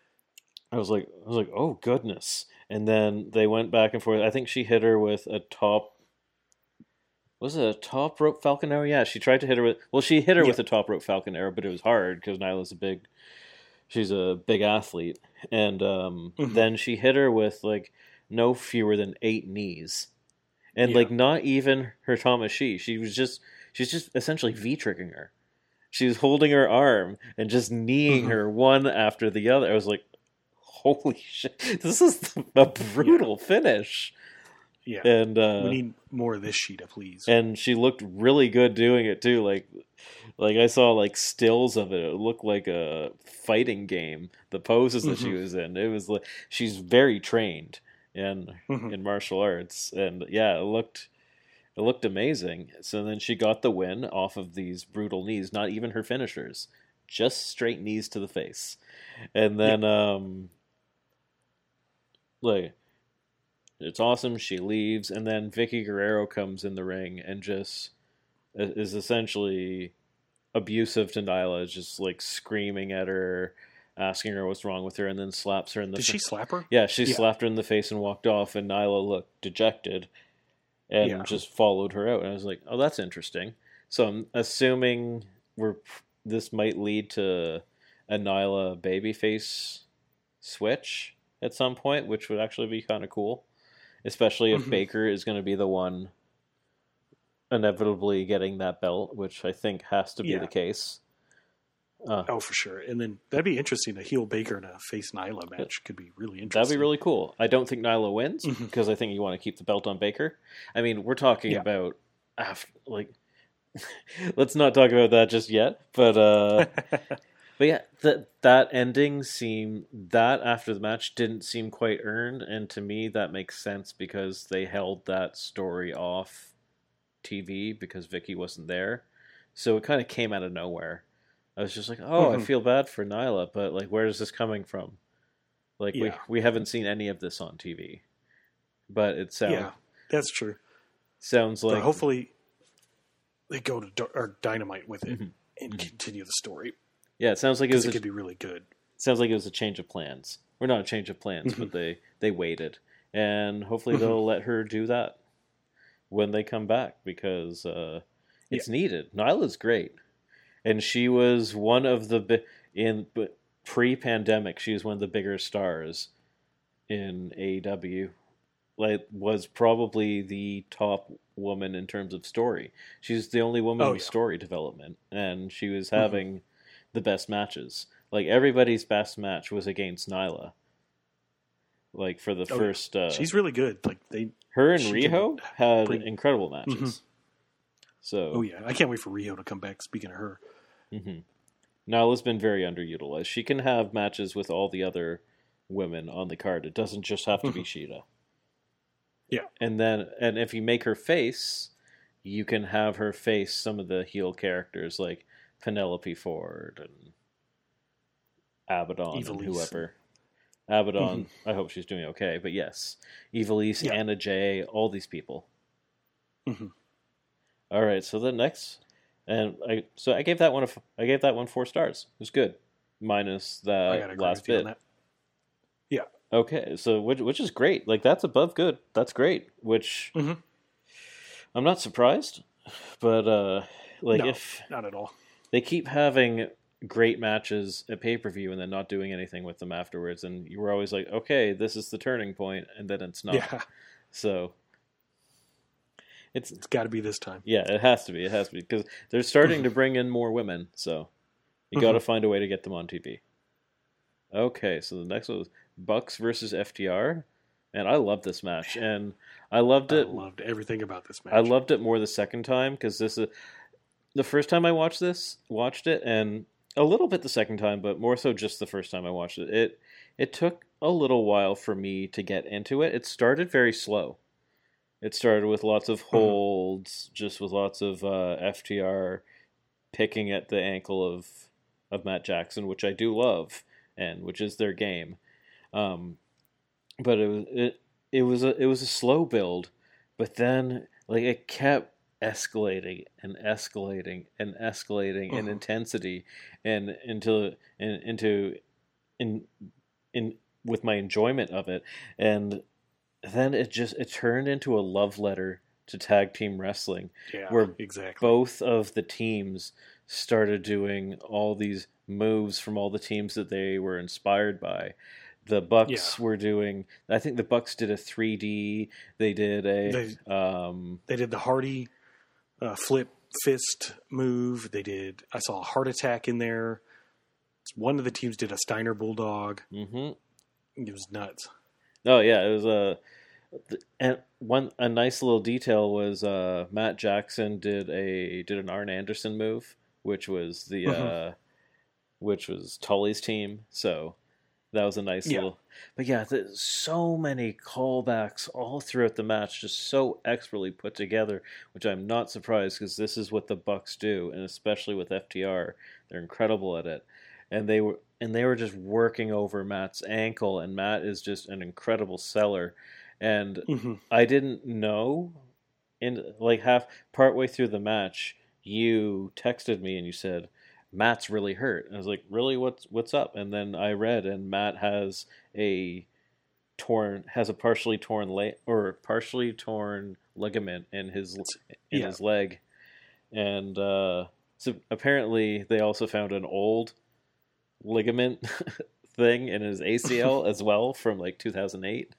S1: I was like, I was like, oh goodness. And then they went back and forth. I think she hit her with a top. Was it a top rope falcon arrow? Yeah, she tried to hit her with. Well, she hit her with a top rope falcon arrow, but it was hard because Nyla's a big. She's a big athlete, and um,
S2: Mhm.
S1: then she hit her with like no fewer than eight knees, and
S2: Yeah.
S1: like not even her Tamashii. She She was just she's just essentially V tricking her. She was holding her arm and just kneeing
S2: Mhm.
S1: her one after the other. I was like, "Holy shit! This is a brutal finish."
S2: yeah.
S1: And uh,
S2: we need more of this Shida, please.
S1: and she looked really good doing it too. Like, like I saw like stills of it. It looked like a fighting game. The poses that she
S2: Mhm.
S1: was in. It was like she's very trained in
S2: Mhm.
S1: in martial arts, and yeah, it looked it looked amazing. So then she got the win off of these brutal knees. Not even her finishers, just straight knees to the face, and then um, like it's awesome. She leaves, and then Vickie Guerrero comes in the ring and just is essentially abusive to Nyla, just like screaming at her, asking her what's wrong with her, and then slaps her in the.
S2: Did she slap her?
S1: Yeah, she
S2: Yeah.
S1: slapped her in the face and walked off, and Nyla looked dejected, and
S2: Yeah.
S1: just followed her out. And I was like, "Oh, that's interesting." So I'm assuming we're this might lead to a Nyla babyface switch at some point, which would actually be kind of cool, especially if
S2: Mhm.
S1: Baker is going to be the one inevitably getting that belt, which I think has to be
S2: Yeah.
S1: the case. Uh,
S2: Oh, for sure. And then that'd be interesting. A heel Baker and a face Nyla match could be really interesting.
S1: That'd be really cool. I don't think Nyla wins because I think you want to keep the belt on Baker. I mean, we're talking
S2: Yeah.
S1: about after, like, let's not talk about that just yet. But uh, but yeah, that that ending seemed that after the match didn't seem quite earned, and to me that makes sense because they held that story off TV because Vickie wasn't there, so it kind of came out of nowhere. I was just like, oh, I
S2: Mhm.
S1: feel bad for Nyla, but like, where is this coming from? Like we
S2: Yeah.
S1: we haven't seen any of this on TV, but it sounds
S2: yeah, that's true.
S1: sounds like
S2: but hopefully they go to or Dynamite with it
S1: Mhm.
S2: and
S1: Mhm.
S2: continue the story
S1: yeah, it sounds like it was
S2: it
S1: a,
S2: could be really good.
S1: sounds like it was a change of plans. Or not a change of plans, but they they waited, and hopefully
S2: Mhm.
S1: they'll let her do that when they come back because uh, it's needed. Nyla's great, and she was one of the in pre-pandemic. She was one of the bigger stars in AEW. Like was probably the top woman in terms of story. She's the only woman
S2: Oh,
S1: with
S2: yeah.
S1: story development, and she was
S2: Mhm.
S1: having the best matches. Like everybody's best match was against Nyla. Like for the
S2: Oh,
S1: first, uh,
S2: She's really good. Like they.
S1: her and Riho had incredible matches.
S2: Mhm.
S1: So,
S2: Oh yeah, I can't wait for Riho to come back. Speaking of her,
S1: hmm Nyla's been very underutilized. She can have matches with all the other women on the card. It doesn't just have to be Shida.
S2: Yeah.
S1: and then and if you make her face, you can have her face some of the heel characters like Penelope Ford and Abadon and whoever. Abadon, I hope she's doing okay. But yes, Ivelisse,
S2: Yeah.
S1: Anna Jay, all these people.
S2: Mhm.
S1: All right, so the next, and I so I gave that one a I gave that one four stars. It was good, minus
S2: gotta
S1: last
S2: with you on
S1: bit.
S2: Yeah.
S1: Okay, so which which is great. Like that's above good. That's great. Which
S2: Mhm.
S1: I'm not surprised, but uh like
S2: No.
S1: if
S2: Not at all.
S1: they keep having great matches at pay per view and then not doing anything with them afterwards, and you were always like, okay, this is the turning point, and then it's not.
S2: Yeah,
S1: So it's
S2: it's got to be this time.
S1: yeah, it has to be. It has to be because they're starting to bring in more women. So you got to mm-hmm. find a way to get them on TV. Okay, so the next one was Bucks versus FTR, and I love this match, and I loved
S2: I
S1: it.
S2: loved everything about this match.
S1: I loved it more the second time because this is the first time I watched this, watched it, and a little bit the second time, but more so just the first time I watched it. It it took a little while for me to get into it. It started very slow. It started with lots of holds, just with lots of uh, FTR picking at the ankle of of Matt Jackson, which I do love, and which is their game. Um, but it was it it was a it was a slow build, but then like it kept escalating and escalating and escalating in
S2: Mhm.
S1: intensity and into in, into in in with my enjoyment of it and then it just it turned into a love letter to tag team wrestling
S2: yeah,
S1: where
S2: exactly.
S1: both of the teams started doing all these moves from all the teams that they were inspired by. The Bucks
S2: Yeah.
S1: were doing. I think the Bucks did a 3D. They did a.
S2: They-
S1: um,
S2: They did the Hardy uh, flip fist move. They did. I saw a heart attack in there. One of the teams did a Steiner Bulldog.
S1: mhm.
S2: It was nuts.
S1: Oh yeah, it was a. and one a nice little detail was uh, Matt Jackson did a did an Arn Anderson move, which was the
S2: Mhm.
S1: uh, which was Tully's team. So that was a nice
S2: Yeah.
S1: little. But yeah, so many callbacks all throughout the match, just so expertly put together, which I'm not surprised because this is what the Bucks do, and especially with FTR, they're incredible at it. And they were and they were just working over Matt's ankle, and Matt is just an incredible seller. And
S2: hmm
S1: I didn't know in like half partway through the match, you texted me and you said Matt's really hurt. And I was like, "Really? What's what's up?" And then I read and Matt has a torn has a partially torn leg or partially torn ligament in his in
S2: yeah.
S1: his leg. And uh so apparently they also found an old ligament thing in his ACL as well from like 2008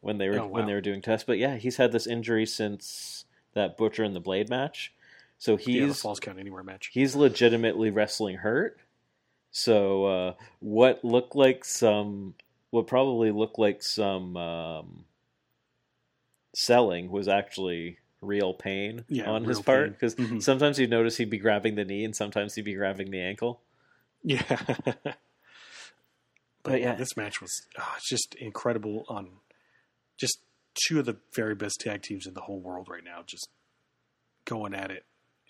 S1: when they were
S2: Oh,
S1: when they were doing tests. But yeah, he's had this injury since that Butcher and the Blade match. So
S2: yeah, the
S1: he's
S2: Falls Count Anywhere match.
S1: he's legitimately wrestling hurt. So uh, what looked like some what probably looked like some um, selling was actually real pain
S2: Yeah,
S1: on his part because
S2: Mhm.
S1: sometimes you'd notice he'd be grabbing the knee and sometimes he'd be grabbing the ankle.
S2: Yeah. but,
S1: But
S2: yeah, this match was oh, just incredible on just two of the very best tag teams in the whole world right now, just going at it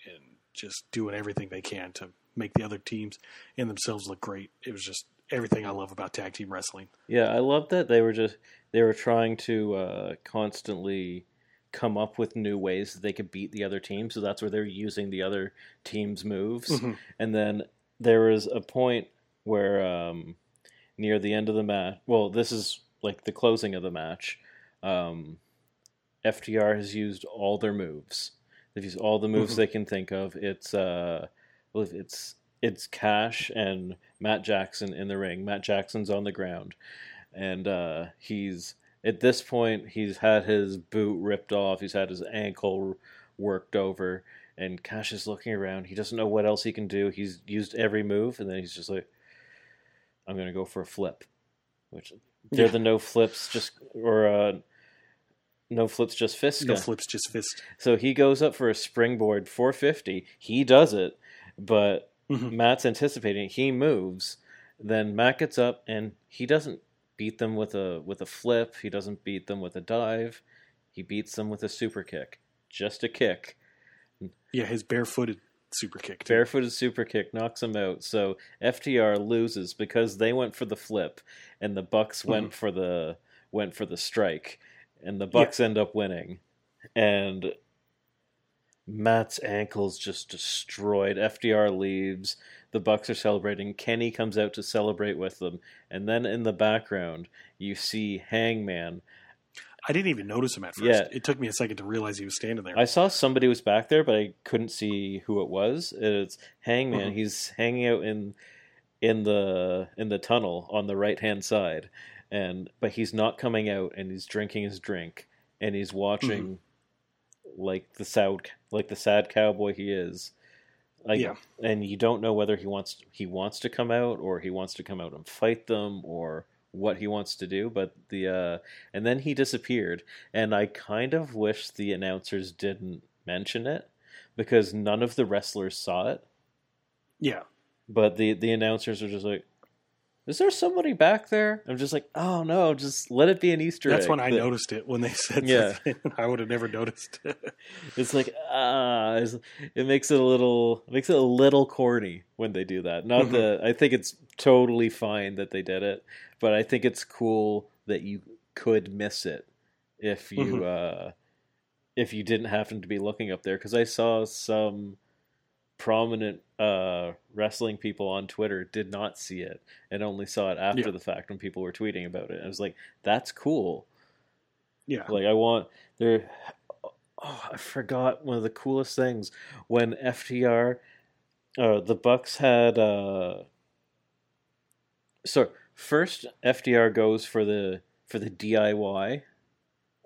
S2: and just doing everything they can to make the other teams and themselves look great. It was just everything I love about tag team wrestling.
S1: Yeah, I love that they were just they were trying to uh, constantly come up with new ways that they could beat the other team. So that's where they're using the other team's moves.
S2: Mhm.
S1: And then there was a point where um, near the end of the match, well, this is like the closing of the match. Um, FTR has used all their moves. They've used all the moves
S2: Mhm.
S1: they can think of. It's uh, well, it's it's Cash and Matt Jackson in the ring. Matt Jackson's on the ground, and uh, he's at this point he's had his boot ripped off. He's had his ankle worked over, and Cash is looking around. He doesn't know what else he can do. He's used every move, and then he's just like, "I'm gonna go for a flip," which they're
S2: Yeah.
S1: the no flips, just or uh, no flips, just fist.
S2: No flips, just fist.
S1: So he goes up for a springboard 450. He does it, but
S2: Mhm.
S1: Matt's anticipating. He moves. Then Matt gets up and he doesn't beat them with a with a flip. He doesn't beat them with a dive. He beats them with a super kick. Just a kick.
S2: Yeah, his barefooted super kick. too.
S1: Barefooted super kick knocks him out. So FTR loses because they went for the flip and the Bucks hmm. went for the went for the strike and the Bucks end up winning. And Matt's ankles just destroyed. FTR leaves. The Bucks are celebrating. Kenny comes out to celebrate with them. And then in the background, you see Hangman.
S2: I didn't even notice him at first.
S1: Yeah.
S2: It took me a second to realize he was standing there.
S1: I saw somebody was back there, but I couldn't see who it was. It's Hangman.
S2: Mhm.
S1: He's hanging out in in the in the tunnel on the right hand side, and but he's not coming out, and he's drinking his drink, and he's watching like the sad like the sad cowboy he is, like,
S2: Yeah.
S1: and you don't know whether he wants he wants to come out or he wants to come out and fight them or what he wants to do. But the uh, and then he disappeared, and I kind of wish the announcers didn't mention it because none of the wrestlers saw it.
S2: Yeah.
S1: But the the announcers are just like, "Is there somebody back there?" I'm just like, "Oh no, just let it be an Easter
S2: That's
S1: egg."
S2: when I
S1: that-
S2: noticed it when they said
S1: Yeah.
S2: I would have never noticed.
S1: It's like ah, it's- it makes it a little it makes it a little corny when they do that. Not
S2: Mhm.
S1: that I think it's totally fine that they did it, but I think it's cool that you could miss it if you
S2: Mhm.
S1: uh, if you didn't happen to be looking up there. Because I saw some prominent uh, wrestling people on Twitter did not see it and only saw it after
S2: Yeah.
S1: the fact when people were tweeting about it. I was like, that's cool.
S2: yeah.
S1: Like I want there. Oh, I forgot one of the coolest things when FTR, uh, the Bucks had. Uh, so first, FTR goes for the for the DIY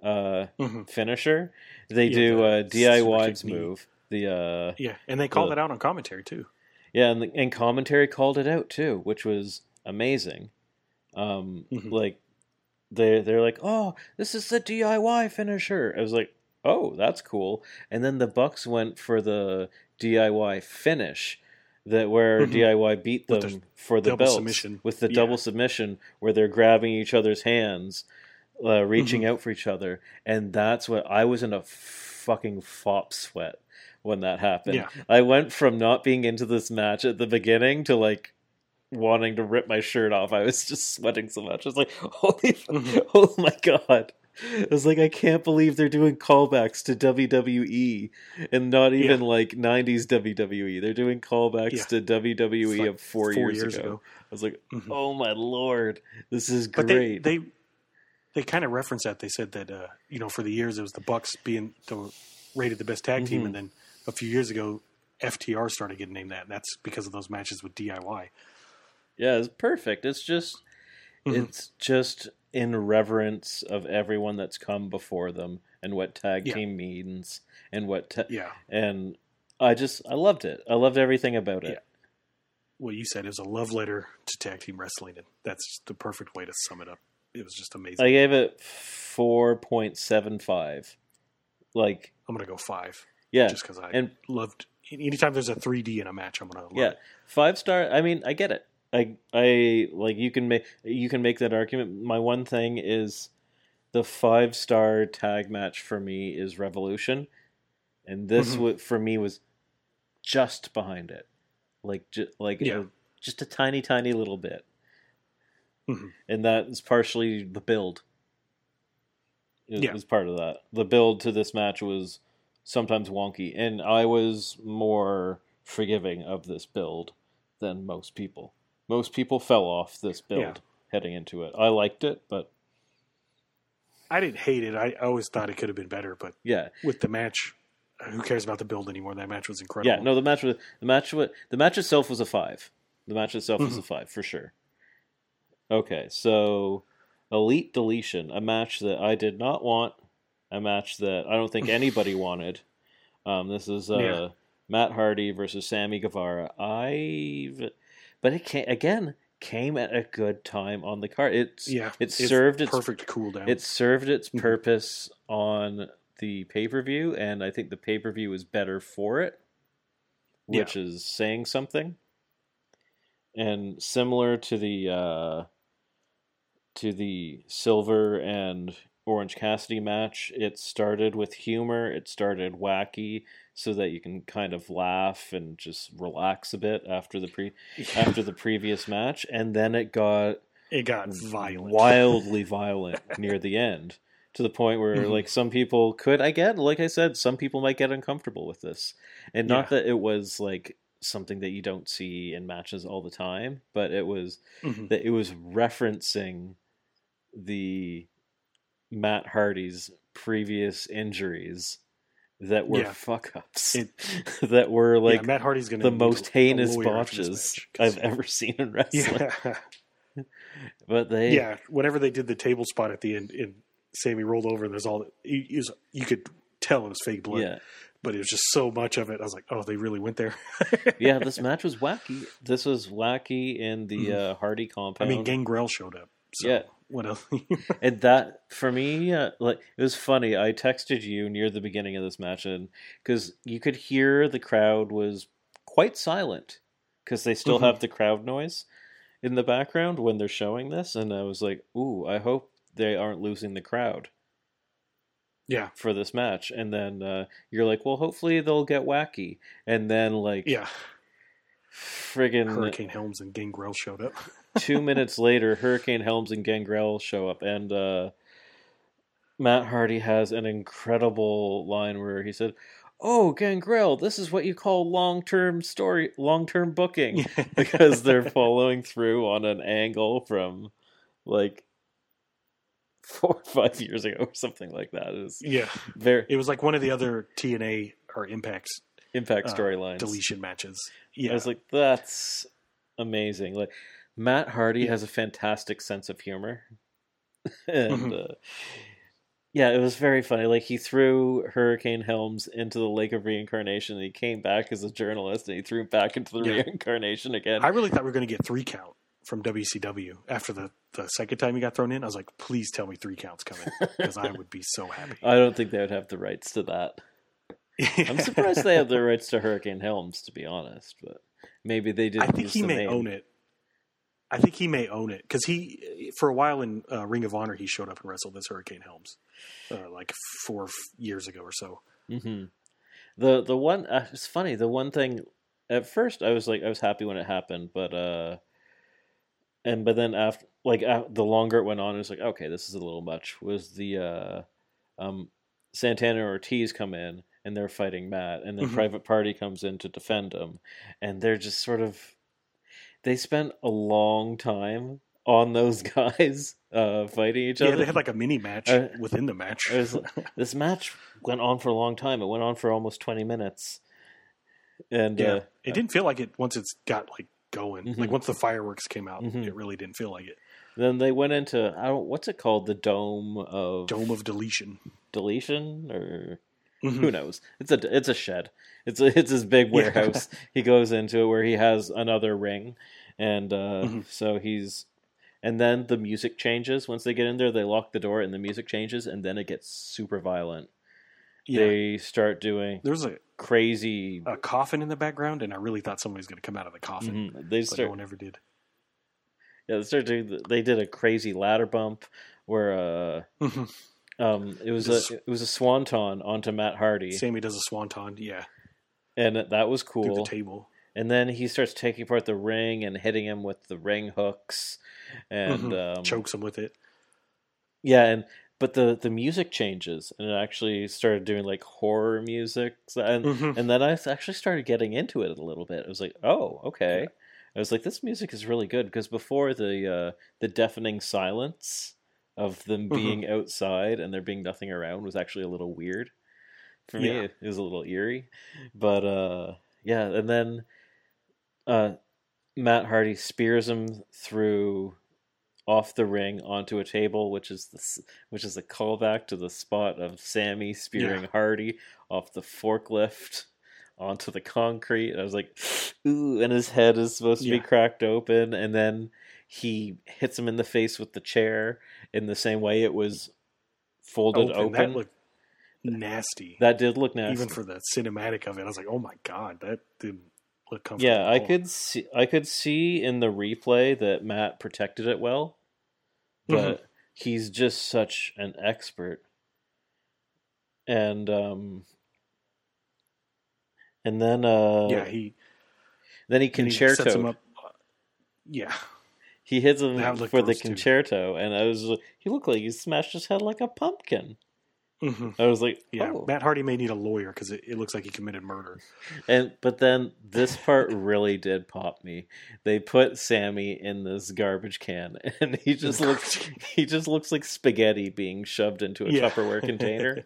S1: uh,
S2: Mhm.
S1: finisher. They
S2: Yeah,
S1: do a DIY
S2: super
S1: move. The uh,
S2: Yeah. And they called
S1: Uh,
S2: it out on commentary too.
S1: yeah, and, and commentary called it out too, which was amazing. Um,
S2: Mhm.
S1: Like they they're like, "Oh, this is the DIY finisher." I was like, "Oh, that's cool." And then the Bucks went for the DIY finish, that where
S2: Mhm.
S1: DIY beat them
S2: the
S1: for the
S2: belt
S1: with the
S2: Yeah.
S1: double submission, where they're grabbing each other's hands, uh, reaching
S2: Mm-hmm.
S1: out for each other, and that's what I was in a fucking fop sweat when that happened.
S2: Yeah.
S1: I went from not being into this match at the beginning to like wanting to rip my shirt off. I was just sweating so much. I was like, holy,
S2: Mhm.
S1: oh my god. I was like, I can't believe they're doing callbacks to WWE and not even like 90s WWE. They're doing callbacks
S2: Yeah.
S1: to WWE
S2: like
S1: of four, years, ago. I was like,
S2: Mhm.
S1: oh my lord, this is
S2: But
S1: great.
S2: they they they kind of referenced that. They said that uh, you know for the years it was the Bucks being the rated the best tag team,
S1: Mhm.
S2: and then a few years ago FTR started getting named that. And that's because of those matches with DIY.
S1: yeah, it's perfect. It's just,
S2: Mhm.
S1: it's just in reverence of everyone that's come before them and what tag
S2: Yeah.
S1: team means and what ta-
S2: Yeah,
S1: and I just I loved it. I loved everything about it.
S2: Yeah. what you said is a love letter to tag team wrestling, and that's the perfect way to sum it up. It was just amazing.
S1: I gave it four point seven five. Like
S2: I'm gonna go five,
S1: yeah,
S2: just because I
S1: and
S2: loved. Anytime there's a 3D in a match, I'm gonna love
S1: yeah,
S2: it.
S1: five star. I mean, I get it. I I like you can make you can make that argument. My one thing is the five star tag match for me is Revolution, and this
S2: Mhm.
S1: wa- for me was just behind it, like ju- like
S2: Yeah.
S1: a- just a tiny tiny little bit,
S2: Mhm.
S1: and that is partially the build. It
S2: Yeah.
S1: was part of that. The build to this match was sometimes wonky, and I was more forgiving of this build than most people. Most people fell off this build
S2: Yeah.
S1: heading into it. I liked it, but
S2: I didn't hate it. I, always thought it could have been better, but
S1: yeah,
S2: with the match, uh, who cares about the build anymore? That match was incredible.
S1: yeah. No, the match was the match was the match itself was a five. The match itself was mm-hmm. a five for sure. Okay, so Elite Deletion, a match that I did not want, a match that I don't think anybody wanted. Um, this is uh,
S2: Yeah.
S1: Matt Hardy versus Sammy Guevara. I, but it came again came at a good time on the card. It's
S2: yeah.
S1: it served its
S2: perfect cool down.
S1: it served its
S2: Mhm.
S1: purpose on the pay per view, and I think the pay per view is better for it,
S2: Yeah.
S1: which is saying something. And similar to the uh, to the Silver and Orange Cassidy match, it started with humor. It started wacky, so that you can kind of laugh and just relax a bit after the pre after the previous match, and then it got
S2: it got violent.
S1: wildly violent near the end to the point where
S2: Mhm.
S1: like some people could i get like i said some people might get uncomfortable with this and not
S2: Yeah.
S1: that it was like something that you don't see in matches all the time but it was
S2: Mhm.
S1: that it was referencing the matt hardy's previous injuries that were
S2: Yeah.
S1: fuck ups
S2: It-
S1: that were like
S2: yeah, Matt Hardy's to
S1: the most heinous botches I've ever seen in wrestling.
S2: Yeah,
S1: But they,
S2: yeah. Whenever they did the table spot at the end, and Sammy rolled over, and there's all you, you, was- you could tell it was fake blood.
S1: yeah,
S2: but it was just so much of it. I was like, oh, they really went there.
S1: yeah, this match was wacky. This was wacky in the
S2: Mhm.
S1: uh, Hardy compound.
S2: I mean, Gangrel showed up. So
S1: Yeah.
S2: What else?
S1: and that for me uh, like it was funny i texted you near the beginning of this match and because you could hear the crowd was quite silent because they still
S2: Mhm.
S1: have the crowd noise in the background when they're showing this and i was like ooh i hope they aren't losing the crowd
S2: yeah.
S1: for this match and then uh, you're like well hopefully they'll get wacky and then like
S2: Yeah.
S1: friggin
S2: Hurricane Helms and Gangrel showed up.
S1: Two minutes later, Hurricane Helms and Gangrel show up, and uh, Matt Hardy has an incredible line where he said, "Oh, Gangrel, this is what you call long-term story, long-term booking," because they're following through on an angle from like four or five years ago or something like that. It was
S2: yeah.
S1: very
S2: It was like one of the other TNA or Impact
S1: impact
S2: uh,
S1: storylines.
S2: deletion matches. Yeah, I
S1: was like, that's amazing. Like Matt Hardy
S2: Yeah.
S1: has a fantastic sense of humor, and
S2: Mhm.
S1: uh, yeah, it was very funny. Like he threw Hurricane Helms into the Lake of Reincarnation, and he came back as a journalist, and he threw him back into the
S2: Yeah.
S1: reincarnation again.
S2: I really thought we were going to get three count from WCW after the, the second time he got thrown in. I was like, please tell me three counts coming because I would be so happy.
S1: I don't think they would have the rights to that. I'm surprised they have the rights to Hurricane Helms, to be honest. But maybe they did.
S2: I think he may own it. I think he may own it because he, for a while in uh, Ring of Honor, he showed up and wrestled as Hurricane Helms, uh, like four f- years ago or so.
S1: hmm The the one uh, it's funny. The one thing at first I was like I was happy when it happened, but uh, and but then after like uh, the longer it went on, it was like okay, this is a little much. Was the uh, um, Santana Ortiz come in and they're fighting Matt, and then
S2: Mhm.
S1: Private Party comes in to defend him, and they're just sort of they spent a long time on those guys uh, fighting each
S2: Yeah,
S1: other.
S2: Yeah, they had like a mini match
S1: Uh,
S2: within the match.
S1: was- this match went on for a long time. It went on for almost twenty minutes, and
S2: yeah,
S1: uh,
S2: it didn't feel like it once it's got like going.
S1: Mhm.
S2: Like once the fireworks came out,
S1: Mhm.
S2: it really didn't feel like it.
S1: then they went into I don't what's it called the dome of
S2: Dome of deletion.
S1: deletion or
S2: Mhm.
S1: who knows? It's a it's a shed. It's a, it's his big
S2: Yeah.
S1: warehouse. he goes into it where he has another ring, and uh,
S2: Mhm.
S1: so he's and then the music changes once they get in there. They lock the door and the music changes, and then it gets super violent.
S2: Yeah,
S1: They start doing
S2: there was a,
S1: crazy.
S2: a coffin in the background, and I really thought somebody was going to come out of the coffin,
S1: Mhm. They start
S2: no one ever did.
S1: Yeah, they started doing. They did a crazy ladder bump where uh,
S2: Mhm.
S1: Um, it was
S2: This-
S1: a it was a swanton onto Matt Hardy,
S2: Sammy does a swanton, yeah,
S1: and that was
S2: through
S1: cool.
S2: the table.
S1: And then he starts taking apart the ring and hitting him with the ring hooks, and
S2: Mhm.
S1: um,
S2: Chokes him with it.
S1: yeah, and but the the music changes, and it actually started doing like horror music, and
S2: Mhm.
S1: and then I actually started getting into it a little bit. I was like, oh, okay. I was like, this music is really good because before the uh, the deafening silence of them
S2: Mhm.
S1: being outside and there being nothing around was actually a little weird for me.
S2: Yeah.
S1: It, was a little eerie, but uh, yeah. And then uh, Matt Hardy spears him through off the ring onto a table, which is the which is a callback to the spot of Sammy spearing
S2: Yeah.
S1: Hardy off the forklift onto the concrete. I was like, ooh, and his head is supposed to be cracked open, and then he hits him in the face with the chair in the same way it was folded open.
S2: That looked nasty.
S1: That did look nasty.
S2: Even for the cinematic of it, I was like, "Oh my god, that didn't look comfortable."
S1: yeah, I could see I could see in the replay that Matt protected it well, but he's just such an expert. And um and then uh
S2: yeah, he
S1: then he con-chair-to
S2: sets him up. uh, Yeah,
S1: He hits him for the
S2: gross, too.
S1: con-chair-to, and I was like, he looked like he smashed his head like a pumpkin.
S2: hmm
S1: I was like,
S2: yeah.
S1: oh.
S2: Matt Hardy may need a lawyer because it, it looks like he committed murder.
S1: And but then this part really did pop me. They put Sammy in this garbage can, and he just looks he just looks like spaghetti being shoved into a
S2: Yeah.
S1: Tupperware container.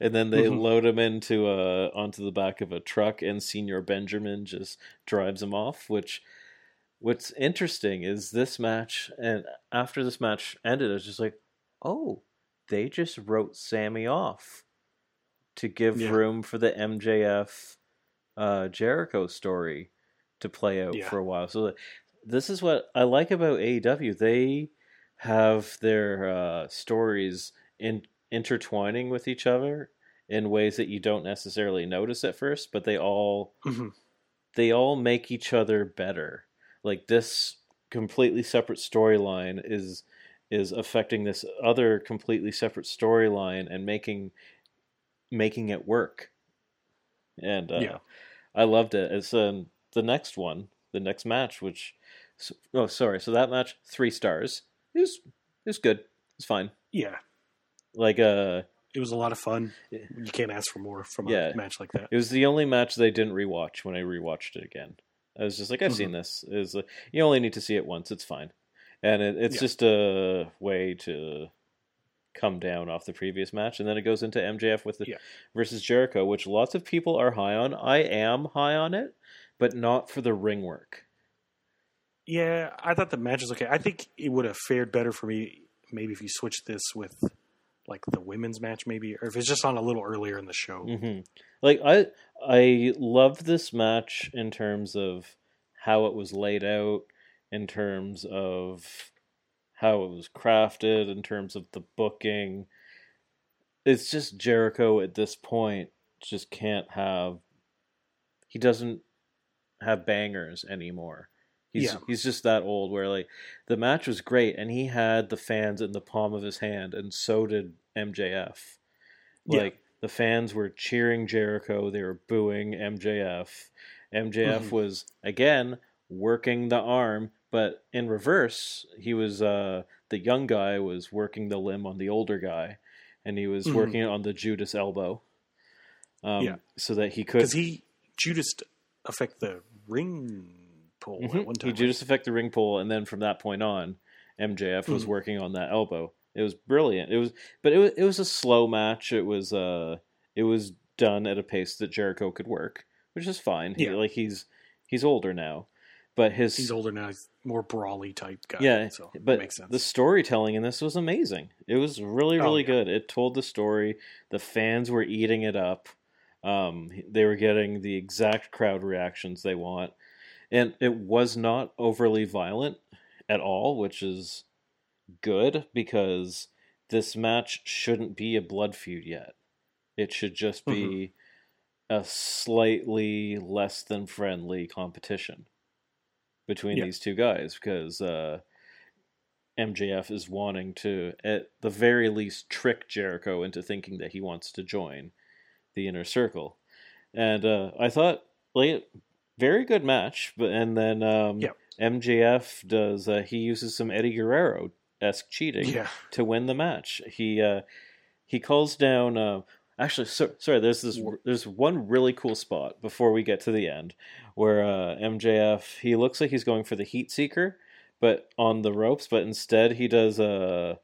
S1: And then they
S2: Mhm.
S1: load him into a onto the back of a truck, and Señor Benjamin just drives him off. Which what's interesting is this match, and after this match ended, I was just like, oh, they just wrote Sammy off. to give
S2: Yeah.
S1: room for the MJF uh, Jericho story to play out
S2: Yeah.
S1: for a while. So this is what I like about AEW. They have their uh, stories in, intertwining with each other in ways that you don't necessarily notice at first, but they all
S2: Mhm.
S1: they all make each other better. Like this completely separate storyline is is affecting this other completely separate storyline and making making it work. And uh,
S2: Yeah.
S1: I loved it. It's um, the next one, the next match, which oh sorry, so that match three stars. is was good. It's fine.
S2: Yeah,
S1: Like uh,
S2: it was a lot of fun. You can't ask for more from
S1: Yeah.
S2: a match like that.
S1: It was the only match I didn't rewatch when I rewatched it again. I was just like, I've seen mm-hmm. this. Is like, you only need to see it once. It's fine, and it, it's
S2: Yeah.
S1: just a way to come down off the previous match, and then it goes into MJF with the
S2: Yeah.
S1: versus Jericho, which lots of people are high on. I am high on it, but not for the ring work.
S2: Yeah, I thought the match was okay. I think it would have fared better for me maybe if you switched this with like the women's match, maybe, or if it's just on a little earlier in the show.
S1: hmm Like I, I love this match in terms of how it was laid out, in terms of how it was crafted, in terms of the booking. It's just Jericho at this point just can't have. He doesn't have bangers anymore. He's
S2: Yeah.
S1: he's just that old where like the match was great and he had the fans in the palm of his hand and so did MJF.
S2: Yeah.
S1: Like the fans were cheering Jericho, they were booing MJF. MJF
S2: Mhm.
S1: was again working the arm, but in reverse, he was uh the young guy was working the limb on the older guy and he was
S2: Mhm.
S1: working on the Judas elbow. Um,
S2: Yeah.
S1: so that he could
S2: Because he Judas Effect the ring pull
S1: Mhm.
S2: at one time.
S1: He Judas Effect the ring pull, and then from that point on, MJF was
S2: Mhm.
S1: working on that elbow. It was brilliant. It was, but it was it was a slow match. It was uh, it was done at a pace that Jericho could work, which is fine. He-
S2: Yeah.
S1: like he's he's older now, but his
S2: He's older now. He's more brawly type guy.
S1: yeah,
S2: so
S1: but
S2: it makes sense.
S1: the storytelling in this was amazing. It was really,
S2: Oh,
S1: really
S2: yeah.
S1: good. It told the story. The fans were eating it up. Um, they were getting the exact crowd reactions they want, and it was not overly violent at all, which is good because this match shouldn't be a blood feud yet. It should just be a slightly less than friendly competition between
S2: Yeah.
S1: these two guys because uh, MJF is wanting to, at the very least, trick Jericho into thinking that he wants to join the inner circle. And uh, I thought, like, very good match. But and then um,
S2: Yeah.
S1: MJF does uh, he uses some Eddie Guerrero esque cheating
S2: yeah,
S1: to win the match. He uh, he calls down. Uh, actually, so, sorry. There's this. There's one really cool spot before we get to the end where uh, MJF he looks like he's going for the Heat Seeker, but on the ropes. But instead, he does a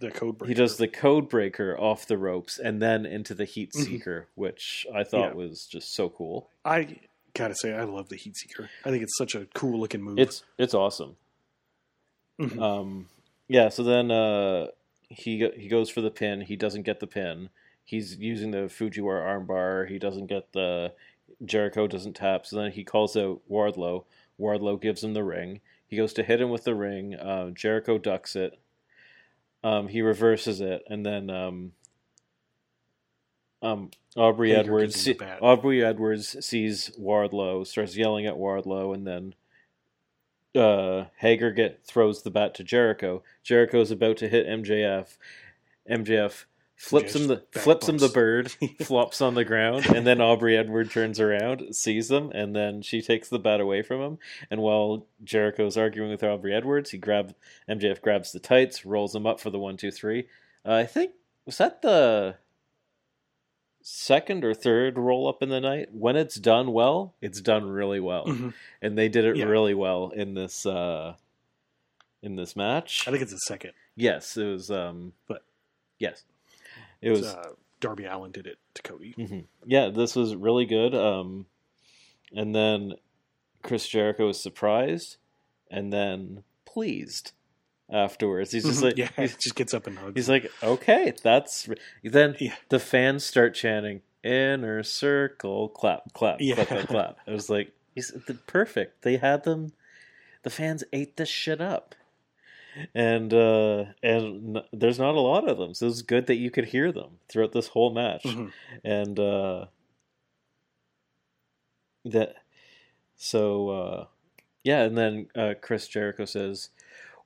S2: the code breaker.
S1: he does the Code Breaker off the ropes and then into the Heat
S2: Mhm.
S1: Seeker, which I thought
S2: Yeah.
S1: was just so cool.
S2: I gotta say, I love the Heat Seeker. I think it's such a cool looking move.
S1: It's it's awesome.
S2: Mhm.
S1: Um, yeah. So then uh, he he goes for the pin. He doesn't get the pin. He's using the Fujiwara armbar. He doesn't get the Jericho doesn't tap. So then he calls out Wardlow. Wardlow gives him the ring. He goes to hit him with the ring. Uh, Jericho ducks it. Um, he reverses it, and then um, um, Aubrey
S2: Hager
S1: Edwards
S2: gives him the
S1: see- Aubrey Edwards sees Wardlow, starts yelling at Wardlow, and then uh, Hager get throws the bat to Jericho. Jericho's about to hit MJF. MJF flips him the
S2: Just
S1: flips him the bird, flops on the ground, and then Aubrey Edward turns around, sees them, and then she takes the bat away from him. And while Jericho's arguing with Aubrey Edwards, he grabs MJF grabs the tights, rolls him up for the one two three. Uh, I think was that the second or third roll up in the night. When it's done well, it's done really well,
S2: Mhm.
S1: and they did it
S2: Yeah.
S1: really well in this uh, in this match.
S2: I think it's a second.
S1: Yes, it was. Um,
S2: But-
S1: yes, it was.
S2: uh, Darby Allin did it to Cody.
S1: mhm. Yeah, this was really good. Um, and then Chris Jericho was surprised, and then pleased afterwards. He's just
S2: Mhm.
S1: like,
S2: yeah, he just gets up and hugs.
S1: he's like, okay, that's. Then
S2: Yeah.
S1: the fans start chanting, inner circle, clap, clap,
S2: Yeah.
S1: clap, clap, clap. It was like he's the perfect. They had them. The fans ate this shit up, and uh, and n- there's not a lot of them, so it's good that you could hear them throughout this whole match,
S2: Mhm.
S1: and uh, that. So uh, yeah, and then uh, Chris Jericho says,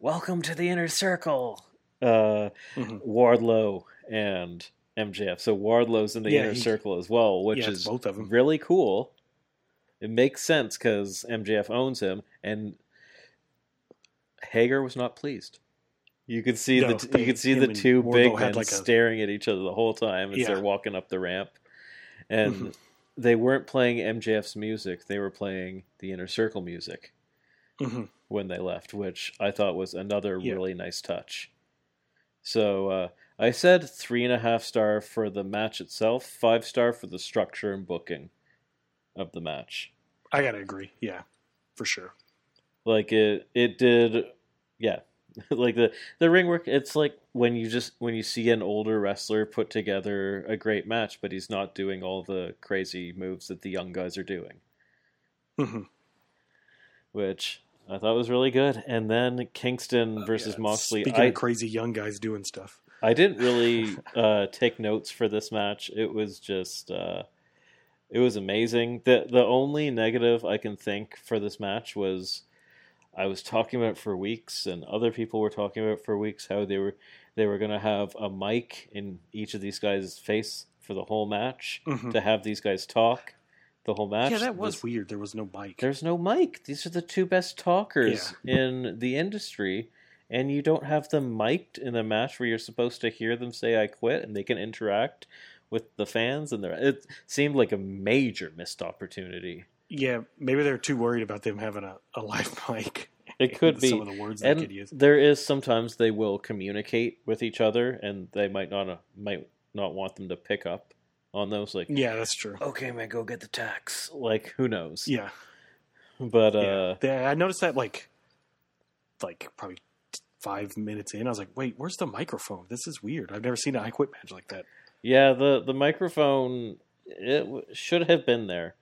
S1: "Welcome to the inner circle." Uh,
S2: Mhm.
S1: Wardlow and MJF. So Wardlow's in the
S2: Yeah,
S1: inner
S2: he-
S1: circle as well, which
S2: Yeah,
S1: is
S2: both of them.
S1: really cool. It makes sense because MJF owns him, and Hager was not pleased. You could see
S2: No,
S1: the t-
S2: they-
S1: you could see the two
S2: Wardlow
S1: big
S2: had
S1: men
S2: like a-
S1: staring at each other the whole time as they're walking up the ramp, and
S2: Mhm.
S1: they weren't playing MJF's music; they were playing the inner circle music
S2: Mhm.
S1: When they left, which I thought was another
S2: Yeah.
S1: really nice touch. So uh, I said three and a half star for the match itself, five star for the structure and booking of the match.
S2: I gotta agree. Yeah, for sure.
S1: Like it, it did, yeah. like the the ring work, it's like when you just when you see an older wrestler put together a great match, but he's not doing all the crazy moves that the young guys are doing.
S2: Mhm.
S1: which I thought it was really good. And then Kingston versus
S2: Oh, Yeah,
S1: Moxley.
S2: Speaking
S1: I,
S2: of crazy young guys doing stuff.
S1: I didn't really uh, take notes for this match. It was just uh, it was amazing. the The only negative I can think for this match was I was talking about it for weeks, and other people were talking about it for weeks how they were they were going to have a mic in each of these guys' face for the whole match
S2: Mhm.
S1: to have these guys talk the whole match.
S2: Yeah, that was
S1: This-
S2: weird. There was no mic.
S1: there's no mic. These are the two best talkers in the industry, and you don't have them mic'd in a match where you're supposed to hear them say "I quit" and they can interact with the fans. And the- it seemed like a major missed opportunity.
S2: Yeah, maybe they're too worried about them having a, a live mic.
S1: It could be.
S2: some of the words they could use.
S1: there is sometimes they will communicate with each other, and they might not uh, might not want them to pick up on those. Like,
S2: Yeah, that's true.
S1: okay, man, go get the tax. Like, who knows?
S2: Yeah,
S1: But
S2: yeah.
S1: uh,
S2: They- I noticed that like, like probably five minutes in, I was like, "Wait, where's the microphone? This is weird. I've never seen an I Quit match like that."
S1: Yeah, the the microphone it w- should have been there.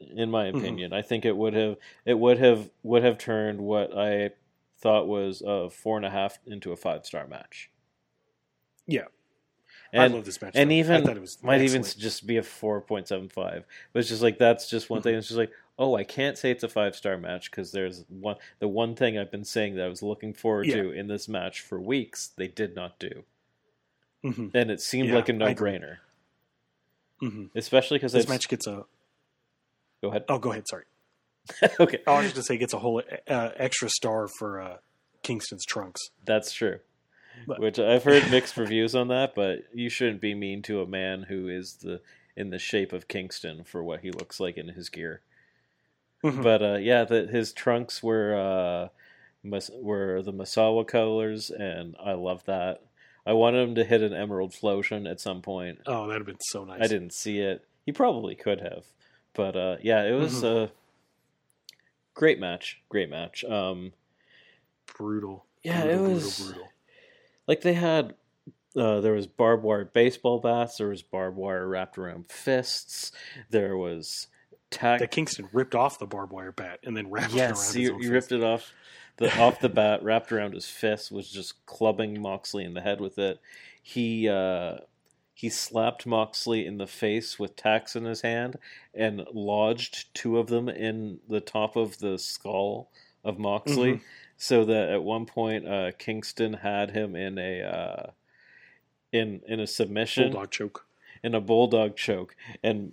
S1: In my
S2: Mhm.
S1: opinion, I think it would have it would have would have turned what I thought was a four and a half into a five star match.
S2: Yeah,
S1: And
S2: I love this match.
S1: and
S2: though. I
S1: even
S2: thought it was
S1: might even just be a four point seven five. But it's just like that's just one
S2: Mm-hmm.
S1: thing. It's just like oh, I can't say it's a five star match because there's one the one thing I've been saying that I was looking forward
S2: Yeah.
S1: to in this match for weeks. They did not do,
S2: Mhm,
S1: and it seemed
S2: Yeah,
S1: like a no brainer,
S2: mhm.
S1: especially because
S2: This match gets a.
S1: Go ahead.
S2: Oh, go ahead. Sorry.
S1: okay,
S2: I was just gonna say, it gets a whole uh, extra star for uh, Kingston's trunks.
S1: That's true.
S2: But-
S1: Which I've heard mixed reviews on that, but you shouldn't be mean to a man who is the in the shape of Kingston for what he looks like in his gear.
S2: Mhm.
S1: But uh, yeah, the, his trunks were uh, were the Misawa colors, and I love that. I wanted him to hit an Emerald Flowsion at some point.
S2: Oh, that'd have been so nice.
S1: I didn't see it. He probably could have, but uh, yeah, it was
S2: Mhm.
S1: a great match. Great match. Um,
S2: Brutal.
S1: Yeah,
S2: brutal,
S1: it
S2: brutal,
S1: was-
S2: brutal.
S1: Like they had uh, there was barbed wire baseball bats there was barbed wire wrapped around fists there was tack
S2: That Kingston ripped off the barbed wire bat and then wrapped it
S1: yes
S2: around own
S1: you
S2: fist.
S1: ripped it off the off the bat wrapped around his fist was just clubbing moxley in the head with it he uh he slapped Moxley in the face with tacks in his hand and lodged two of them in the top of the skull of Moxley,
S2: Mhm. So
S1: that at one point uh, Kingston had him in a uh, in in a submission
S2: Bulldog choke.
S1: in a bulldog choke, and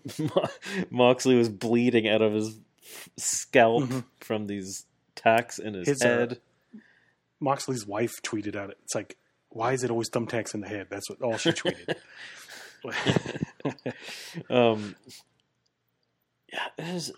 S1: Moxley was bleeding out of his scalp
S2: Mhm.
S1: from these tacks in his,
S2: His, uh,
S1: head.
S2: Moxley's wife tweeted out it. It's like, why is it always thumbtacks in the head? That's what all she tweeted.
S1: um, yeah, it was,